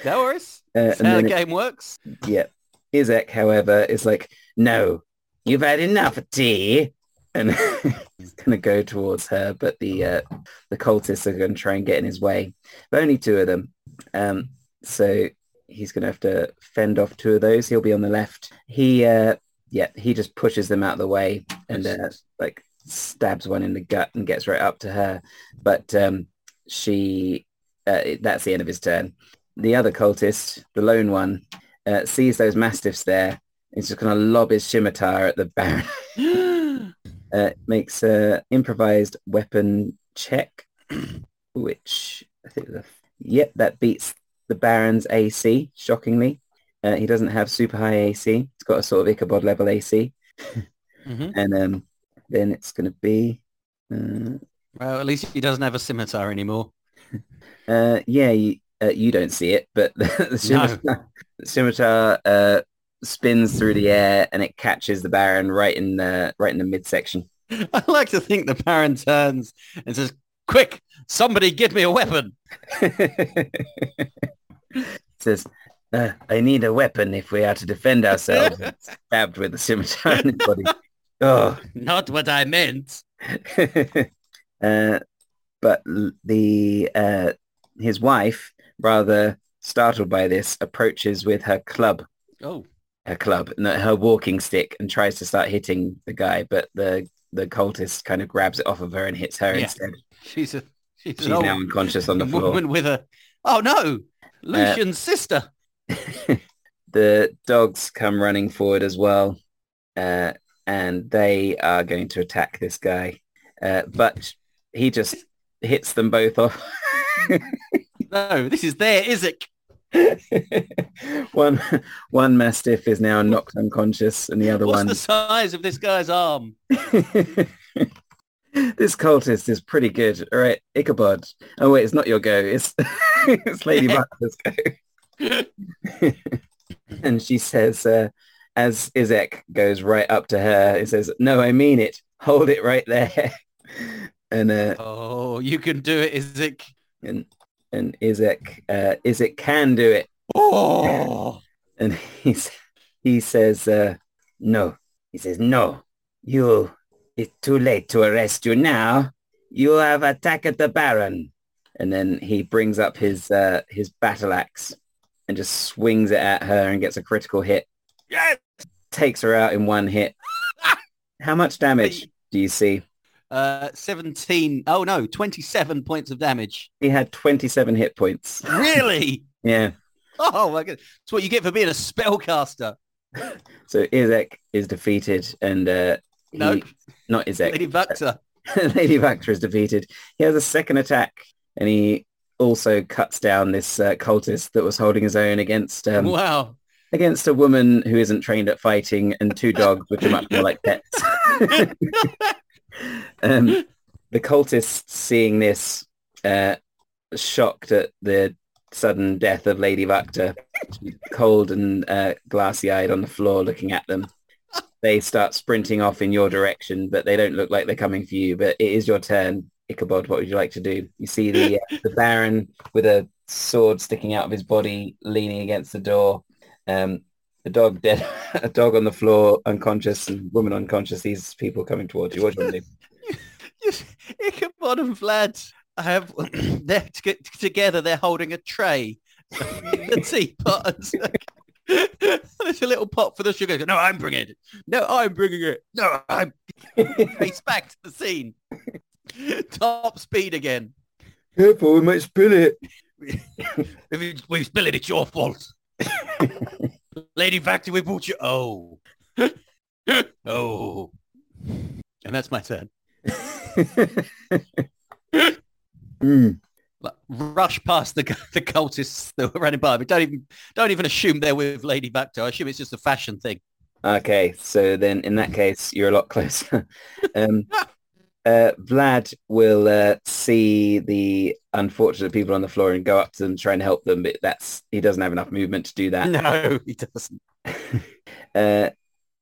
No worries. Uh, That's how the then it- game works. Yeah. Izek, however, is like, no, you've had enough tea. And he's going to go towards her, but the uh, the cultists are going to try and get in his way. But only two of them. Um, so he's going to have to fend off two of those. He'll be on the left. He, uh, yeah, he just pushes them out of the way and uh, like stabs one in the gut and gets right up to her. But um, she, uh, that's the end of his turn. The other cultist, the lone one, uh, sees those mastiffs there. He's just going to lob his scimitar at the Baron. Uh, makes a improvised weapon check, which I think, yep, that beats the Baron's AC, shockingly. Uh, he doesn't have super high AC. He's got a sort of Ichabod level AC. Mhm. And um, then it's going to be, uh, Well, at least he doesn't have a scimitar anymore. uh, yeah, you, uh, you don't see it, but the scimitar, the scimitar uh, spins through the air and it catches the Baron right in the right in the midsection. I like to think the Baron turns and says, quick, somebody give me a weapon. says, uh, I need a weapon if we are to defend ourselves. Stabbed with a scimitar in his body. Oh. Not what I meant. uh, but the uh, his wife, rather startled by this, approaches with her club, Oh, her club, her walking stick, and tries to start hitting the guy. But the the cultist kind of grabs it off of her and hits her Yeah. instead. she's a she's, She's now unconscious on the floor. woman with a. Oh no, Lucian's sister. the dogs come running forward as well, uh, and they are going to attack this guy. Uh, but he just hits them both off. No, this is their Izek. one one mastiff is now knocked unconscious, and the other What's one. What's the size of this guy's arm? this cultist is pretty good. All right, Ichabod. Oh wait, it's not your go. It's it's Lady Butler's go. and she says, uh, as Izek goes right up to her, it says, "No, I mean it. Hold it right there." and uh, Oh, you can do it, Izek. and and Izek uh, Izek can do it, Oh, and he's he says, uh, "No." He says, "No, you. It's too late to arrest you now. You have attacked the Baron." And then he brings up his uh, his battle axe and just swings it at her and gets a critical hit. yes. Takes her out in one hit. How much damage do you see? Uh, 17. Oh no, 27 points of damage. He had 27 hit points. Really? Yeah. Oh my god. That's what you get for being a spellcaster. So Izek is defeated and uh, he, No, not Izek. Lady Vuxer. Lady Wachter is defeated. He has a second attack and he also cuts down this uh, cultist that was holding his own against um, wow. Against a woman who isn't trained at fighting and two dogs which are much more like pets. um, the cultists seeing this uh, shocked at the sudden death of Lady Wachter, cold and uh, glassy-eyed on the floor looking at them. they start sprinting off in your direction, but they don't look like they're coming for you. But it is your turn. Ichabod, what would you like to do? You see the uh, the Baron with a sword sticking out of his body, leaning against the door. Um, a dog dead, a dog on the floor, unconscious, and woman unconscious. These people coming towards you. What do you want to do? Ichabod and Vlad have they're t- together. They're holding a tray, the teapot. And there's a little pot for the sugar. No, I'm bringing it. No, I'm bringing it. No, I'm. Face back to the scene. Top speed again. Careful, we might spill it. if we, we spill it, it's your fault. Lady Factor, we brought you. Oh. oh. And that's my turn. Mm. Like, rush past the the cultists that were running by me. Don't even don't even assume they're with Lady Bacto. I assume it's just a fashion thing. Okay, so then in that case, you're a lot closer. um, uh, Vlad will uh, see the unfortunate people on the floor and go up to them, try and help them, but that's he doesn't have enough movement to do that. No, he doesn't. uh,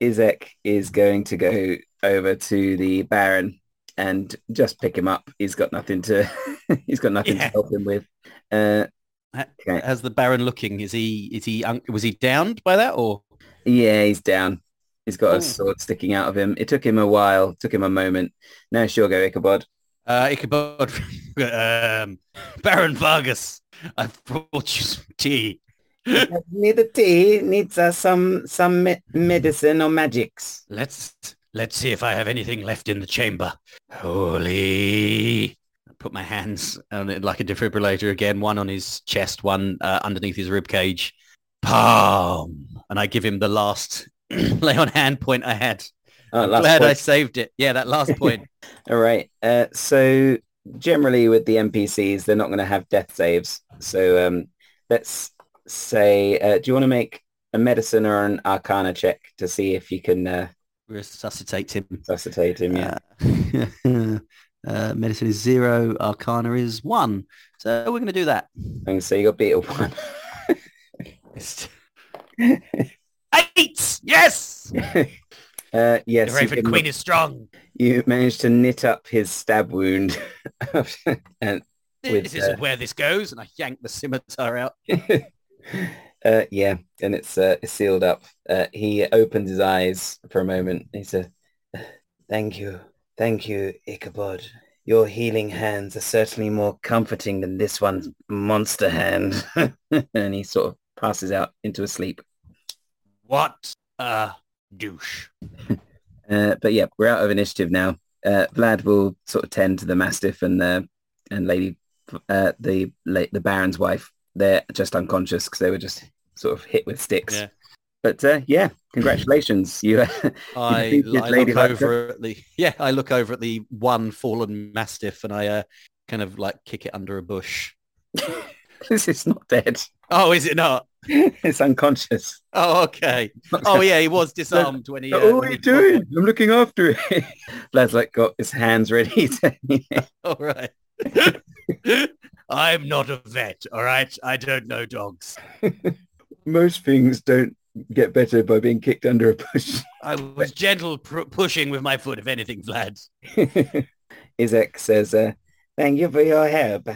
Izek is going to go over to the Baron and just pick him up. He's got nothing to he's got nothing Yeah. to help him with. Uh, okay. How's the Baron looking? Is he is he was he downed by that or? Yeah, he's down. He's got Oh. a sword sticking out of him. It took him a while, took him a moment. Now sure go Ichabod. Uh, Ichabod, um, Baron Vargas, I've brought you some tea. Need the tea, needs uh, some some me- medicine or magics. Let's let's see if I have anything left in the chamber. Holy! I put my hands on it like a defibrillator again. One on his chest, one uh, underneath his rib cage. Palm, and I give him the last lay on hand point I had. Oh, last Glad I saved it. Yeah, that last point. All right. Uh, so generally with the NPCs, they're not going to have death saves. So um, let's say, uh, do you want to make a medicine or an arcana check to see if you can uh, Resuscitate him. resuscitate him? Yeah. Uh, uh, medicine is zero. Arcana is one. So we're going to do that. And so you got beat at one. Eight! Yes! Uh, yes. the Raven Queen is strong. You managed to knit up his stab wound. and With, This isn't uh, where this goes. And I yank the scimitar out. uh, yeah, and it's uh, it's sealed up. Uh, he opens his eyes for a moment. He says, "Thank you, thank you, Ichabod. Your healing hands are certainly more comforting than this one's monster hand." and he sort of passes out into a sleep. What a douche. Uh, but yeah, we're out of initiative now. Uh, Vlad will sort of tend to the mastiff and the and lady uh, the the Baron's wife. They're just unconscious because they were just sort of hit with sticks. Yeah. But uh, yeah, congratulations. You I, defeated I look over at the yeah, I look over at the one fallen mastiff and I uh, kind of like kick it under a bush. this is not dead. Oh, is it not? It's unconscious. Oh, okay. Oh, yeah, he was disarmed when he. Uh, oh, what are you doing? I'm looking after it. Vlad's like got his hands ready. To, All right. I'm not a vet, all right? I don't know dogs. Most things don't get better by being kicked under a bush. I was gentle pr- pushing with my foot, if anything, Vlad. Izek says, uh, thank you for your help.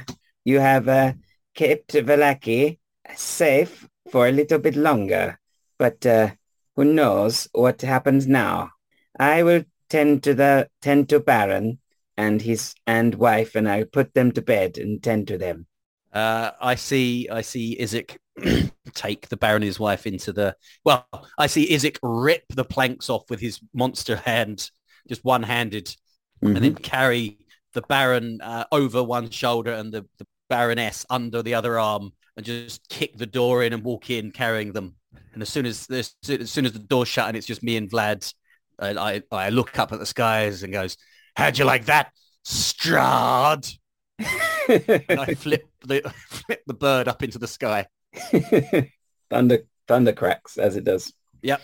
You have uh, kept Valaki safe for a little bit longer, but uh, who knows what happens now. I will tend to the tend to Baron and his and wife, and I'll put them to bed and tend to them. Uh, I see. I see Izek take the Baron and his wife into the. Well, I see Izek rip the planks off with his monster hand, just one-handed, and then carry the Baron uh, over one shoulder and the, the Baroness under the other arm, and just kick the door in and walk in carrying them. And as soon as as soon as the door's shut and it's just me and Vlad, uh, I I look up at the skies and goes, "How'd you like that, Strahd?" And I flip the flip the bird up into the sky. thunder thunder cracks as it does. Yep.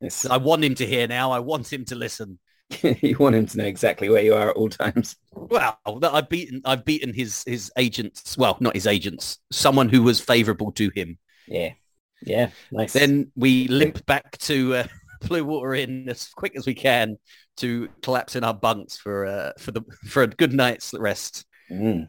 Yes. I want him to hear now. I want him to listen. you want him to know exactly where you are at all times. Well, I've beaten I've beaten his his agents. Well, not his agents. Someone who was favourable to him. Yeah. Yeah. Nice. Then we limp back to uh, Blue Water Inn as quick as we can to collapse in our bunks for uh, for the for a good night's rest. Mm.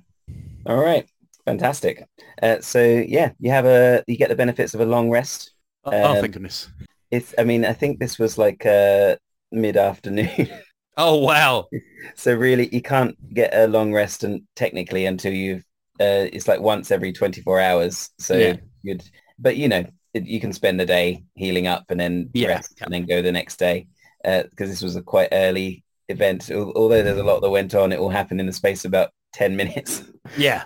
All right, fantastic. Uh, so yeah, you have a you get the benefits of a long rest. Oh, oh Um, thank goodness. It's I mean I think this was like uh, mid afternoon. Oh wow. So really, you can't get a long rest and technically until you've. Uh, it's like once every 24 hours. So Yeah. you'd, but you know, it, you can spend the day healing up and then Yeah. rest and then go the next day. Because this was a quite early event. Although there's a lot that went on, it all happened in the space of about 10 minutes. Yeah.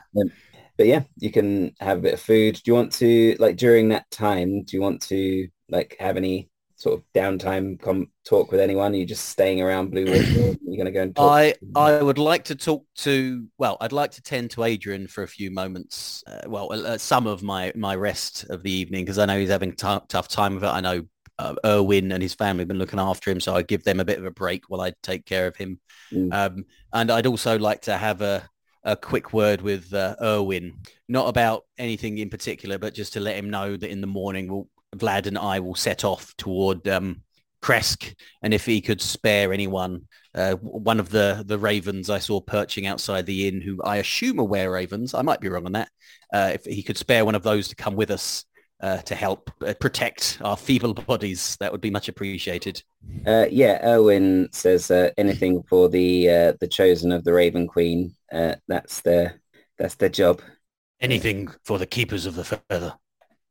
But yeah, you can have a bit of food. Do you want to like during that time? Do you want to like have any sort of downtime? Come talk with anyone? Are you just staying around Blue Ridge? You're going to go and talk. I I would like to talk to well, I'd like to tend to Adrian for a few moments. Uh, well, uh, some of my my rest of the evening because I know he's having t- tough time of it. I know uh, Urwin and his family have been looking after him, so I'd give them a bit of a break while I take care of him. Mm. Um, and I'd also like to have a a quick word with uh, Urwin, not about anything in particular, but just to let him know that in the morning we'll, Vlad and I will set off toward um, Krezk, and if he could spare anyone, uh, one of the the ravens I saw perching outside the inn, who I assume are were ravens, I might be wrong on that. Uh, if he could spare one of those to come with us uh, to help uh, protect our feeble bodies, that would be much appreciated. Uh, yeah, Urwin says uh, anything for the uh, the chosen of the Raven Queen. Uh, that's their that's their job. Anything for the keepers of the feather.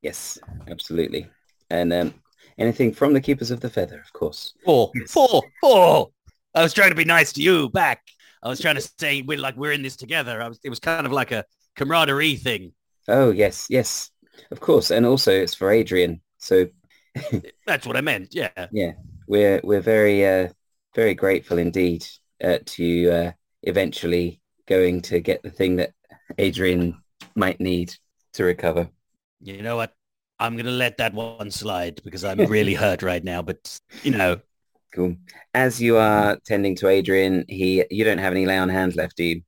Yes, absolutely. And um, anything from the Keepers of the Feather, of course. Four, Yes. four, four. I was trying to be nice to you back. I was trying to say we're like we're in this together. I was. It was kind of like a camaraderie thing. Oh yes, yes, of course. And also it's for Adrian. So That's what I meant. Yeah. yeah, we're we're very uh, very grateful indeed uh, to you uh, eventually going to get the thing that Adrian might need to recover. You know what? I'm gonna let that one slide because I'm really hurt right now. But you know, Cool. As you are tending to Adrian, he you don't have any lay on hands left, do you?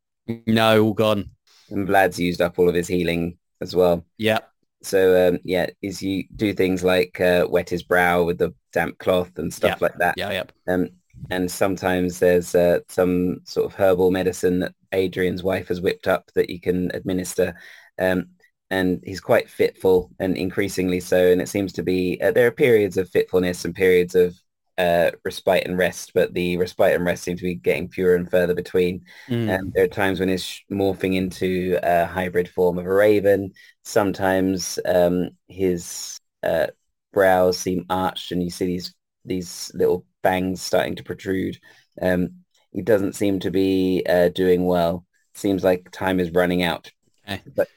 no, all gone. And Vlad's used up all of his healing as well. Yeah. So um, yeah, is you do things like uh, wet his brow with the damp cloth and stuff like that. Yeah. Yeah. Um, and sometimes there's uh, some sort of herbal medicine that Adrian's wife has whipped up that you can administer. Um, and he's quite fitful and increasingly so. And it seems to be, uh, there are periods of fitfulness and periods of uh, respite and rest, but the respite and rest seem to be getting fewer and further between. Mm. Um, there are times when he's morphing into a hybrid form of a raven. Sometimes um, his uh, brows seem arched and you see these these little bangs starting to protrude. Um, he doesn't seem to be uh, doing well. Seems like time is running out. Okay. But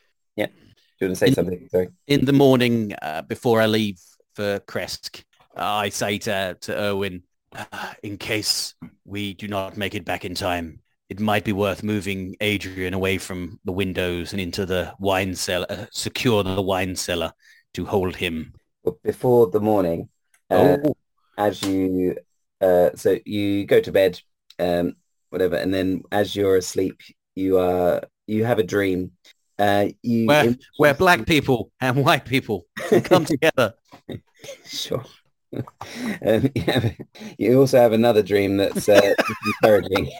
do you want to say In- something? Sorry. in the morning uh, before I leave for Krezk, I say to, to Urwin, uh, in case we do not make it back in time, it might be worth moving Adrian away from the windows and into the wine cellar, uh, secure the wine cellar to hold him. But before the morning, uh, oh, as you uh so you go to bed um whatever and then as you're asleep you are you have a dream uh you where, where black people and white people come together. sure. Um, you, have, you also have another dream that's uh, encouraging.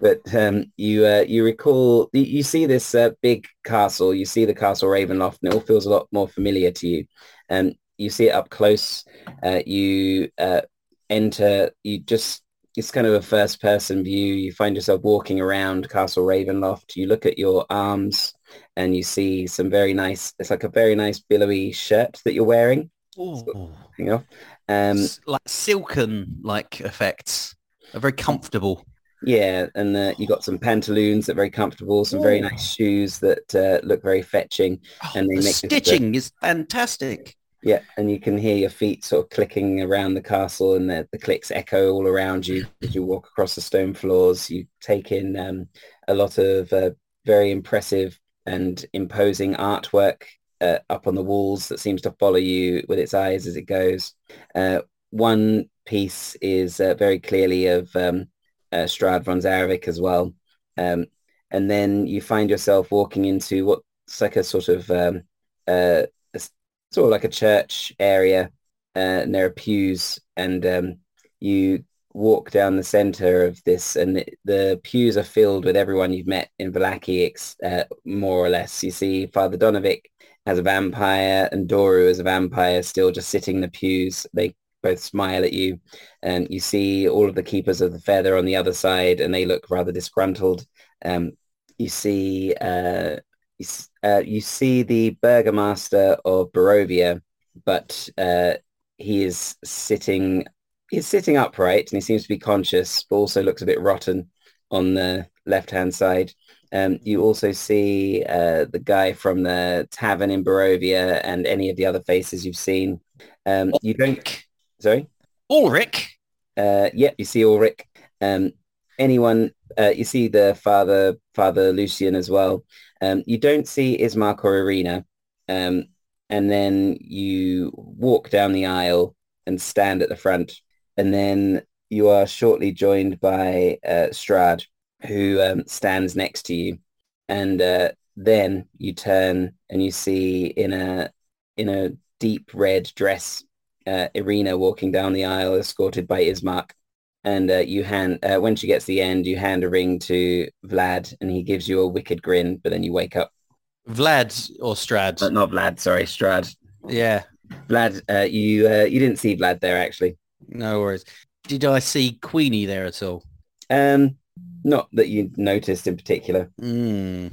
But um you uh you recall you, you see this uh, big castle. You see the castle ravenloft and it all feels a lot more familiar to you. And you see it up close. Uh you uh enter you just it's kind of a first person view you find yourself walking around castle ravenloft you look at your arms and you see some very nice it's like a very nice billowy shirt that you're wearing Ooh. you know um like silken like effects. Are very comfortable. yeah and uh, you got some pantaloons that are very comfortable some very nice shoes that uh, look very fetching Oh, And they the make stitching is fantastic. Yeah, and you can hear your feet sort of clicking around the castle and the, the clicks echo all around you as you walk across the stone floors. You take in um, a lot of uh, very impressive and imposing artwork uh, up on the walls that seems to follow you with its eyes as it goes. Uh, one piece is uh, very clearly of um, uh, Strahd von Zarovich as well. Um, and then you find yourself walking into what's like a sort of um, uh, sort of like a church area uh, and there are pews, and um, you walk down the center of this, and the, pews are filled with everyone you've met in Vallaki, uh, more or less. You see Father Donavich as a vampire and Doru as a vampire still just sitting in the pews. They both smile at you and you see all of the keepers of the feather on the other side and they look rather disgruntled. Um, you see uh, you, uh, you, see the burgomaster of Barovia, but uh, he is sitting he's sitting upright and he seems to be conscious, but also looks a bit rotten on the left-hand side. Um, you also see uh, the guy from the tavern in Barovia and any of the other faces you've seen. Um, you don't. Sorry, Ulrich. Uh, yep, you see Ulrich. Um, anyone? Uh, you see the father, Father Lucian as well. Um, you don't see Ismark or Irina. Um, and then you walk down the aisle and stand at the front and then you are shortly joined by uh, Strahd, who um, stands next to you, and uh, then you turn and you see in a in a deep red dress uh, Irina walking down the aisle, escorted by Ismark. And uh, you hand uh, when she gets to the end, you hand a ring to Vlad, and he gives you a wicked grin. But then you wake up. Vlad or Strahd? Uh, not Vlad, sorry, Strahd. Yeah, Vlad. Uh, you uh, you didn't see Vlad there actually. No worries. Did I see Queenie there at all? Um, not that you noticed in particular. Mm.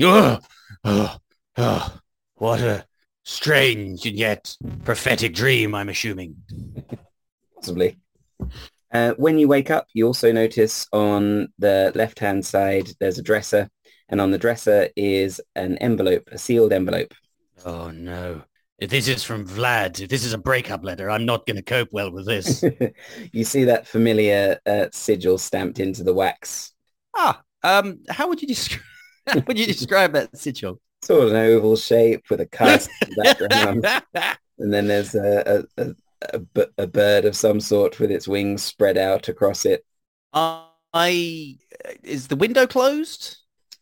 Oh, oh, oh, what a strange and yet prophetic dream, I'm assuming. Possibly. Uh, when you wake up, you also notice on the left-hand side, there's a dresser. And on the dresser is an envelope, a sealed envelope. Oh, no. If this is from Vlad, if this is a breakup letter, I'm not going to cope well with this. you see that familiar uh, sigil stamped into the wax. Ah, um, how would you describe? how would you describe that sigil? Sort of an oval shape with a cast background, and then there's a a, a, a, bird of some sort with its wings spread out across it. Uh, I is the window closed?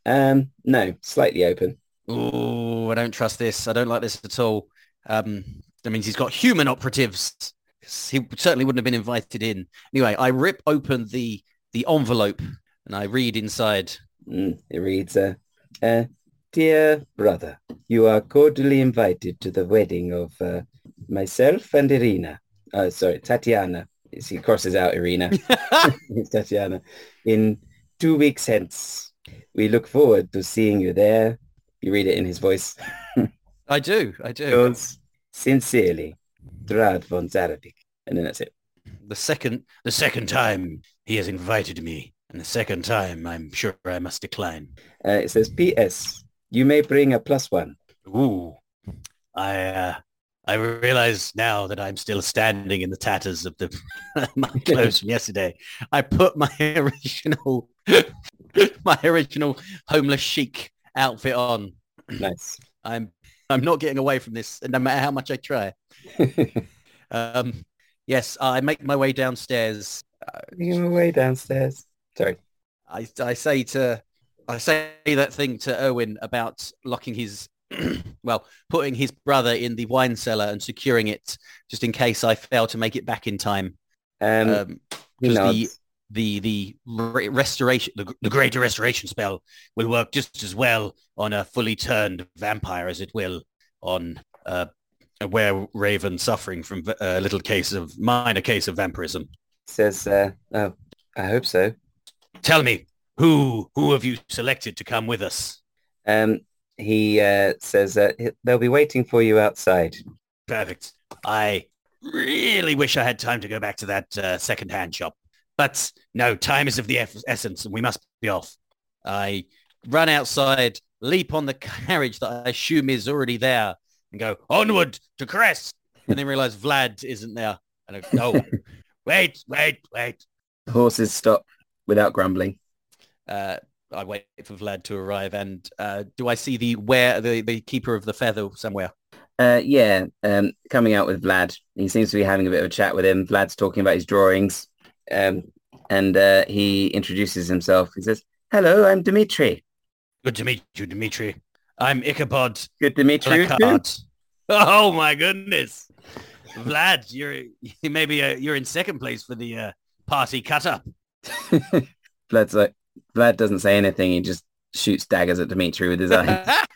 Um, no, slightly open. Oh, I don't trust this. I don't like this at all. Um, that means he's got human operatives. He certainly wouldn't have been invited in. Anyway, I rip open the the envelope and I read inside. Mm, it reads, uh, uh, "Dear brother, you are cordially invited to the wedding of uh, myself and Irina. Uh, sorry, Tatiana. He crosses out Irina. it's Tatiana. In two weeks hence, we look forward to seeing you there." You read it in his voice. I do. I do. Yours sincerely, Strahd von Zarovich. And then that's it. The second, the second time he has invited me, and the second time I'm sure I must decline. Uh, it says, P.S. You may bring a plus one. Ooh, I uh, I realize now that I'm still standing in the tatters of the my clothes from yesterday. I put my original my original homeless chic outfit on. Nice. I'm I'm not getting away from this, no matter how much I try. um, yes, I make my way downstairs. Making my way downstairs. Sorry. I, I say to I say that thing to Urwin about locking his well, putting his brother in the wine cellar and securing it just in case I fail to make it back in time. Um, um the the the restoration the, the greater restoration spell will work just as well on a fully turned vampire as it will on uh, a were raven suffering from a little case of minor case of vampirism. Says uh, oh i hope so. Tell me who who have you selected to come with us? Um he uh, says uh, they'll be waiting for you outside perfect i really wish i had time to go back to that uh, second-hand shop but no, time is of the essence and we must be off. I run outside, leap on the carriage that I assume is already there and go onward to Krezk. And then realize Vlad isn't there. And I go, oh, wait, wait, wait. The horses stop without grumbling. Uh, I wait for Vlad to arrive. And uh, do I see the where the, the keeper of the feather somewhere? Uh, yeah, um, coming out with Vlad. He seems to be having a bit of a chat with him. Vlad's talking about his drawings. Um, and uh, he introduces himself. He says, "Hello, I'm Dimitri." Good to meet you, Dimitri. I'm Ichabod. Good to meet you. Oh my goodness! Vlad, you're maybe uh, you're in second place for the uh, party cut up. Vlad's like, Vlad doesn't say anything. He just shoots daggers at Dimitri with his eyes.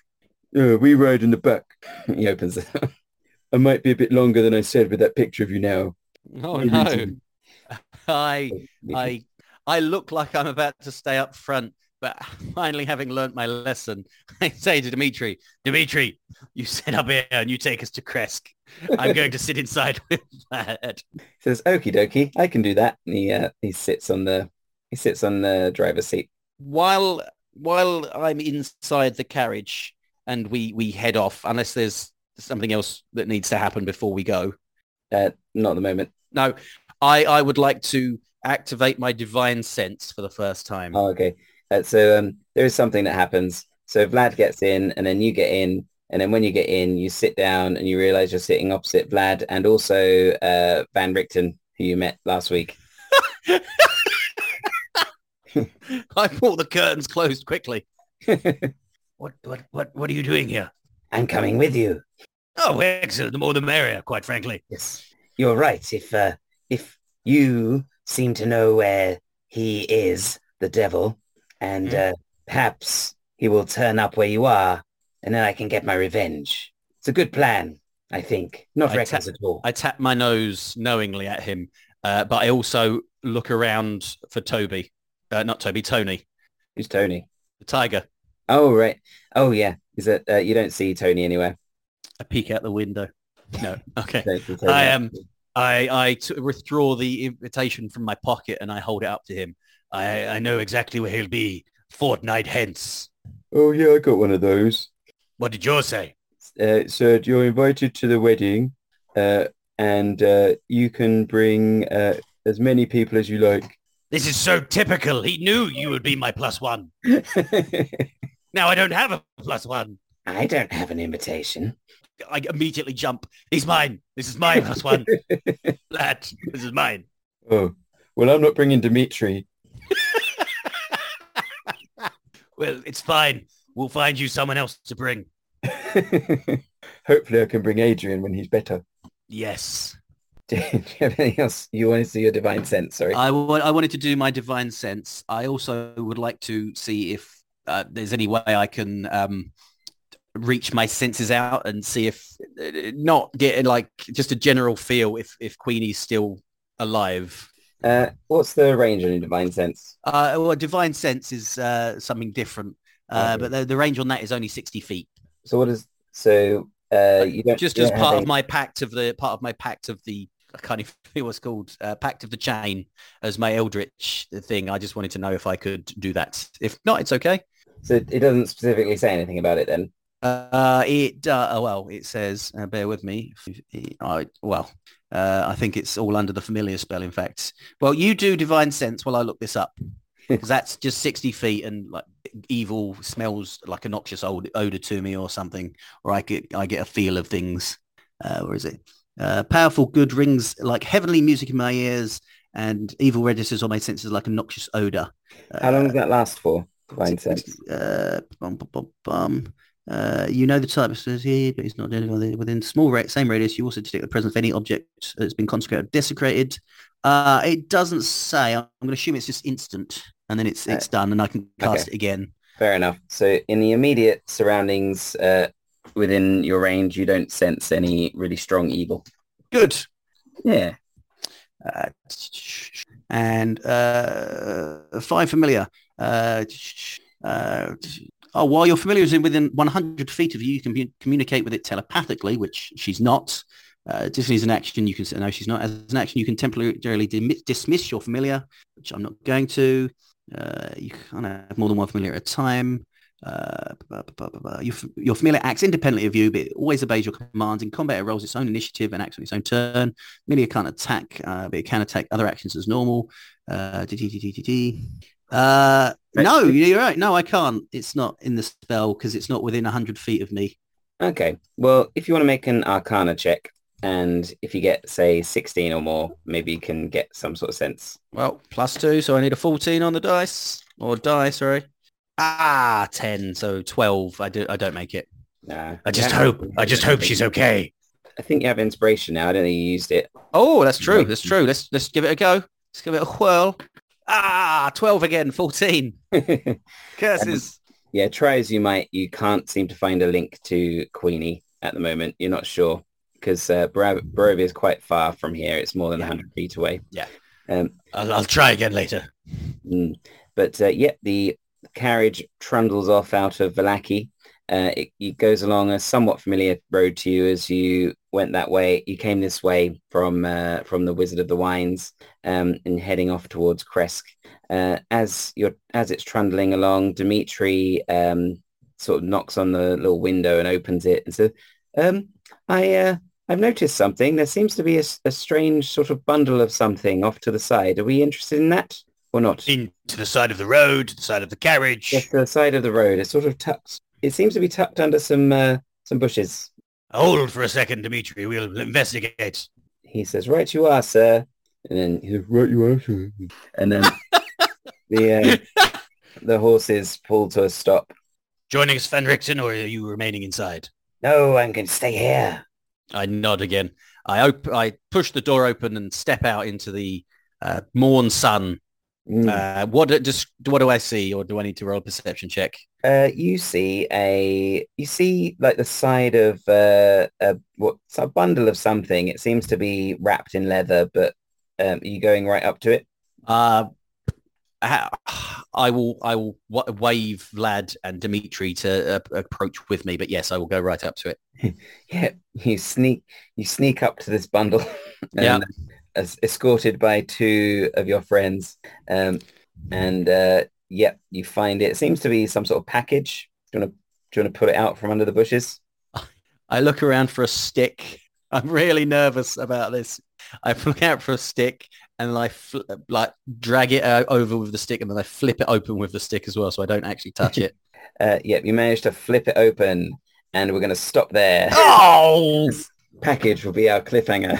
Uh, we ride in the back. He opens it. I might be a bit longer than I said with that picture of you now. oh I no. need I I I look like I'm about to stay up front, but finally having learnt my lesson, I say to Dimitri, Dimitri, you sit up here and you take us to Krezk. I'm going to sit inside with that. He says, "Okie dokie, I can do that." And he uh, he sits on the he sits on the driver's seat. While while I'm inside the carriage and we we head off, unless there's something else that needs to happen before we go. Uh, not at the moment. No, I I would like to activate my divine sense for the first time. Oh, okay. Uh, so um, there is something that happens. So Vlad gets in, and then you get in, and then when you get in, you sit down, and you realize you're sitting opposite Vlad and also uh, Van Richten, who you met last week. I pull the curtains closed quickly. What what what what are you doing here? I'm coming with you. Oh, excellent. The more the merrier, quite frankly. Yes, you're right. If uh, if you seem to know where he is, the devil, and uh, perhaps he will turn up where you are, and then I can get my revenge. It's a good plan, I think. Not I reckless at all. I tap my nose knowingly at him, uh, but I also look around for Toby. Uh, not Toby, Tony, Who's Tony? the tiger. Oh right. Oh yeah. Is it? Uh, you don't see Tony anywhere. I peek out the window. No. Okay. Don't see Tony. I am. I I t- withdraw the invitation from my pocket and I hold it up to him. I I know exactly where he'll be fortnight hence. Oh yeah, I got one of those. What did yours say? Uh, so you're invited to the wedding, uh, and uh, you can bring uh, as many people as you like. This is so typical. He knew you would be my plus one. Now I don't have a plus one. I don't have an invitation. I immediately jump. He's mine. This is my plus one. Lad, this is mine. Oh well, I'm not bringing Dimitri. Well, it's fine. We'll find you someone else to bring. Hopefully, I can bring Adrian when he's better. Yes. Do you have anything else you want to see your divine sense? Sorry. I wa- I wanted to do my divine sense. I also would like to see if uh, there's any way I can um, reach my senses out and see if uh, not get like just a general feel if if Queenie's still alive. Uh, what's the range on your divine sense? Uh, well, divine sense is uh, something different, uh, Okay. but the, the range on that is only sixty feet. So what is so uh, you don't Just as part any- of my pact of the part of my pact of the I can't even feel what's called uh, pact of the chain as my eldritch thing. I just wanted to know if I could do that. If not, it's okay. So it doesn't specifically say anything about it then. Uh, it uh, oh, well, it says. Uh, bear with me. I well, uh, I think it's all under the familiar spell. In fact, well, you do divine sense while I look this up because that's just sixty feet and like evil smells like a noxious old odor to me or something, or I get I get a feel of things. Uh, where is it? Uh, powerful good rings like heavenly music in my ears, and evil registers on my senses like a noxious odor. How long does that last for? Uh, bum, bum, bum, bum. Uh, you know the type says here, but it's not identified within small rate, same radius. You also detect the presence of any object that's been consecrated, or desecrated. Uh, it doesn't say. I'm going to assume it's just instant, and then it's it's done, and I can cast okay. it again. Fair enough. So in the immediate surroundings uh, within your range, you don't sense any really strong evil. Good. Yeah. Uh, and uh, five familiar. Uh, uh, oh, while your familiar is in within 100 feet of you, you can be, communicate with it telepathically, which she's not. Uh, this is an action you can say, no, she's not. As an action, you can temporarily dim- dismiss your familiar, which I'm not going to. Uh, you can't have more than one familiar at a time. Uh. Your, your familiar acts independently of you, but it always obeys your commands. In combat, it rolls its own initiative and acts on its own turn. Familiar can't attack, uh, but it can attack other actions as normal. Uh, uh, no, you're right. No, I can't. It's not in the spell because it's not within 100 feet of me. Okay. Well, if you want to make an Arcana check, and if you get, say, 16 or more, maybe you can get some sort of sense. Well, plus two, so I need a 14 on the dice. Or die, sorry. Ah, 10, so 12. I, do, I don't make it. Nah. I just hope, I just hope she's okay. I think you have inspiration now. I don't think you used it. Oh, that's true. That's true. Let's let's give it a go. Let's give it a whirl. Ah, 12 again, 14. Curses. yeah, try as you might, you can't seem to find a link to Queenie at the moment. You're not sure because uh, Bar- Barovia is quite far from here. It's more than Yeah. 100 feet away. Yeah. Um, I'll, I'll try again later. Mm. But uh, yeah, the carriage trundles off out of Vallaki. Uh, it, it goes along a somewhat familiar road to you as you went that way. You came this way from uh, from the Wizard of the Wines um, and heading off towards Krezk. Uh, as you're as it's trundling along, Dimitri um, sort of knocks on the little window and opens it and says, um, "I uh, I've noticed something. There seems to be a strange sort of bundle of something off to the side. Are we interested in that or not?" In to the side of the road, to the side of the carriage. Yes, to the side of the road. It's sort of tucked. It seems to be tucked under some uh, some bushes. Hold for a second, Dimitri. We'll investigate. He says, "Right, you are, sir." And then he says, "Right, you are, sir." And then the uh, the horses pull to a stop. Joining us, Van Richten, or are you remaining inside? No, I'm going to stay here. I nod again. I op- I push the door open and step out into the uh, morn sun. Mm. Uh, what do- just what do I see, or do I need to roll a perception check? Uh, you see a you see like the side of uh, a what it's a bundle of something. It seems to be wrapped in leather, but um, are you going right up to it? Uh, I will I will wa- wave Vlad and Dimitri to uh, approach with me, but yes, I will go right up to it. Yeah, you sneak you sneak up to this bundle, Yeah. As escorted by two of your friends, um, and uh, yep, you find it. It seems to be some sort of package. Do you want to do you want to put it out from under the bushes? I look around for a stick. I'm really nervous about this. I look out for a stick and I fl- like drag it uh, over with the stick and then I flip it open with the stick as well, so I don't actually touch it. Uh, yep, you managed to flip it open, and we're going to stop there. oh! package will be our cliffhanger.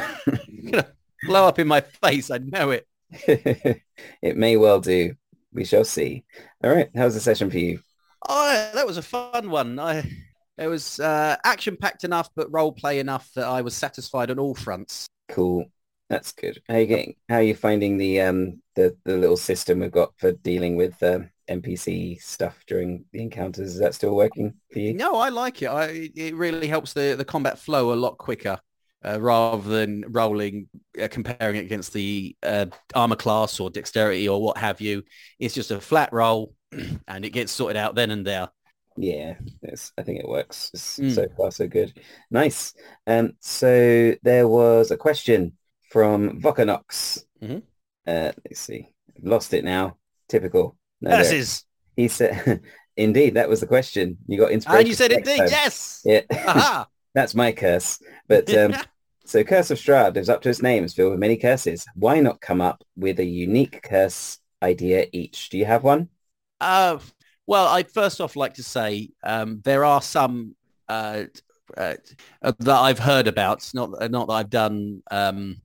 Blow up in my face. I know it. it may well do. We shall see. All right, how's the session for you? Oh, that was a fun one. I it was uh, action packed enough, but role play enough that I was satisfied on all fronts. Cool. That's good. How are you getting? How are you finding the um the the little system we've got for dealing with uh, NPC stuff during the encounters? Is that still working for you? No, I like it. I it really helps the the combat flow a lot quicker. Uh, rather than rolling, uh, comparing it against the uh, armor class or dexterity or what have you, it's just a flat roll, and it gets sorted out then and there. Yeah, it's, I think it works. Mm. So far, so good. Nice. Um, so there was a question from Vokanox. Mhm. Uh, let's see. Lost it now. Typical. No, This is, He said, indeed, that was the question. You got inspiration. and you said indeed, time. yes. Yeah, Aha. that's my curse. But um, so Curse of Strahd lives up to its name. It's filled with many curses. Why not come up with a unique curse idea each? Do you have one? Uh, well, I'd first off like to say um, there are some uh, uh, uh, that I've heard about, not not that I've done um,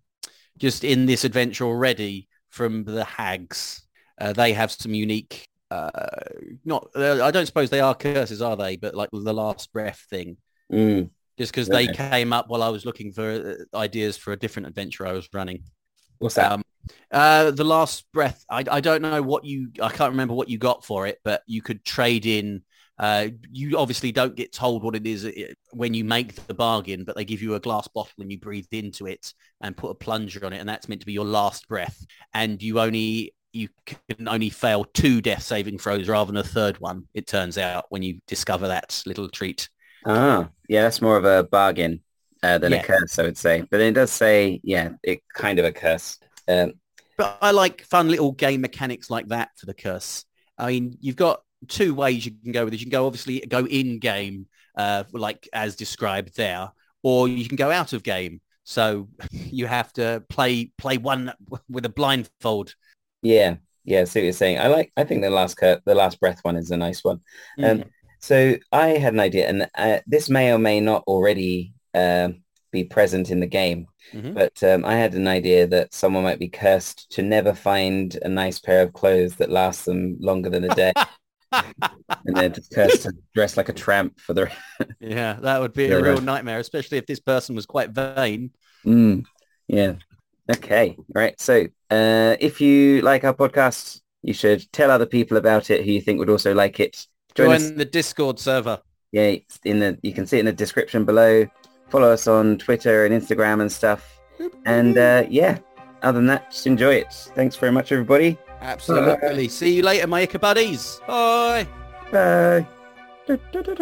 just in this adventure already from the hags. Uh, they have some unique, uh, not uh, I don't suppose they are curses, are they? But like the last breath thing, Mm, just because they came up while I was looking for uh, ideas for a different adventure I was running. what's that? Um, uh, the last breath. I, I don't know what you. I can't remember what you got for it, but you could trade in. Uh, you obviously don't get told what it is uh, when you make the bargain, but they give you a glass bottle and you breathe into it and put a plunger on it, and that's meant to be your last breath. And you only you can only fail two death saving throws rather than a third one. It turns out when you discover that little treat. Ah, yeah, that's more of a bargain uh, than Yeah. a curse, I would say. But it does say, yeah, it kind of a curse. Um, But I like fun little game mechanics like that for the curse. I mean, you've got two ways you can go with this. You can go obviously go in game, uh, like as described there, or you can go out of game. So you have to play play one with a blindfold. yeah, yeah, see what you're saying. I like. I think the last cur- the last breath one is a nice one. Um, Mm. So I had an idea, and uh, this may or may not already um, be present in the game. Mhm. But um, I had an idea that someone might be cursed to never find a nice pair of clothes that lasts them longer than a day. and they're just cursed to dress like a tramp for the. yeah, that would be a real nightmare, especially if this person was quite vain. Mm, yeah. Okay. Right. So, uh, if you like our podcast, you should tell other people about it who you think would also like it. Join Join us. the Discord server. Yeah, it's in the you can see it in the description below. Follow us on Twitter and Instagram and stuff. And uh, yeah, other than that, just enjoy it. Thanks very much, everybody. Absolutely. See you later, my Ichabuddies. Bye. Bye.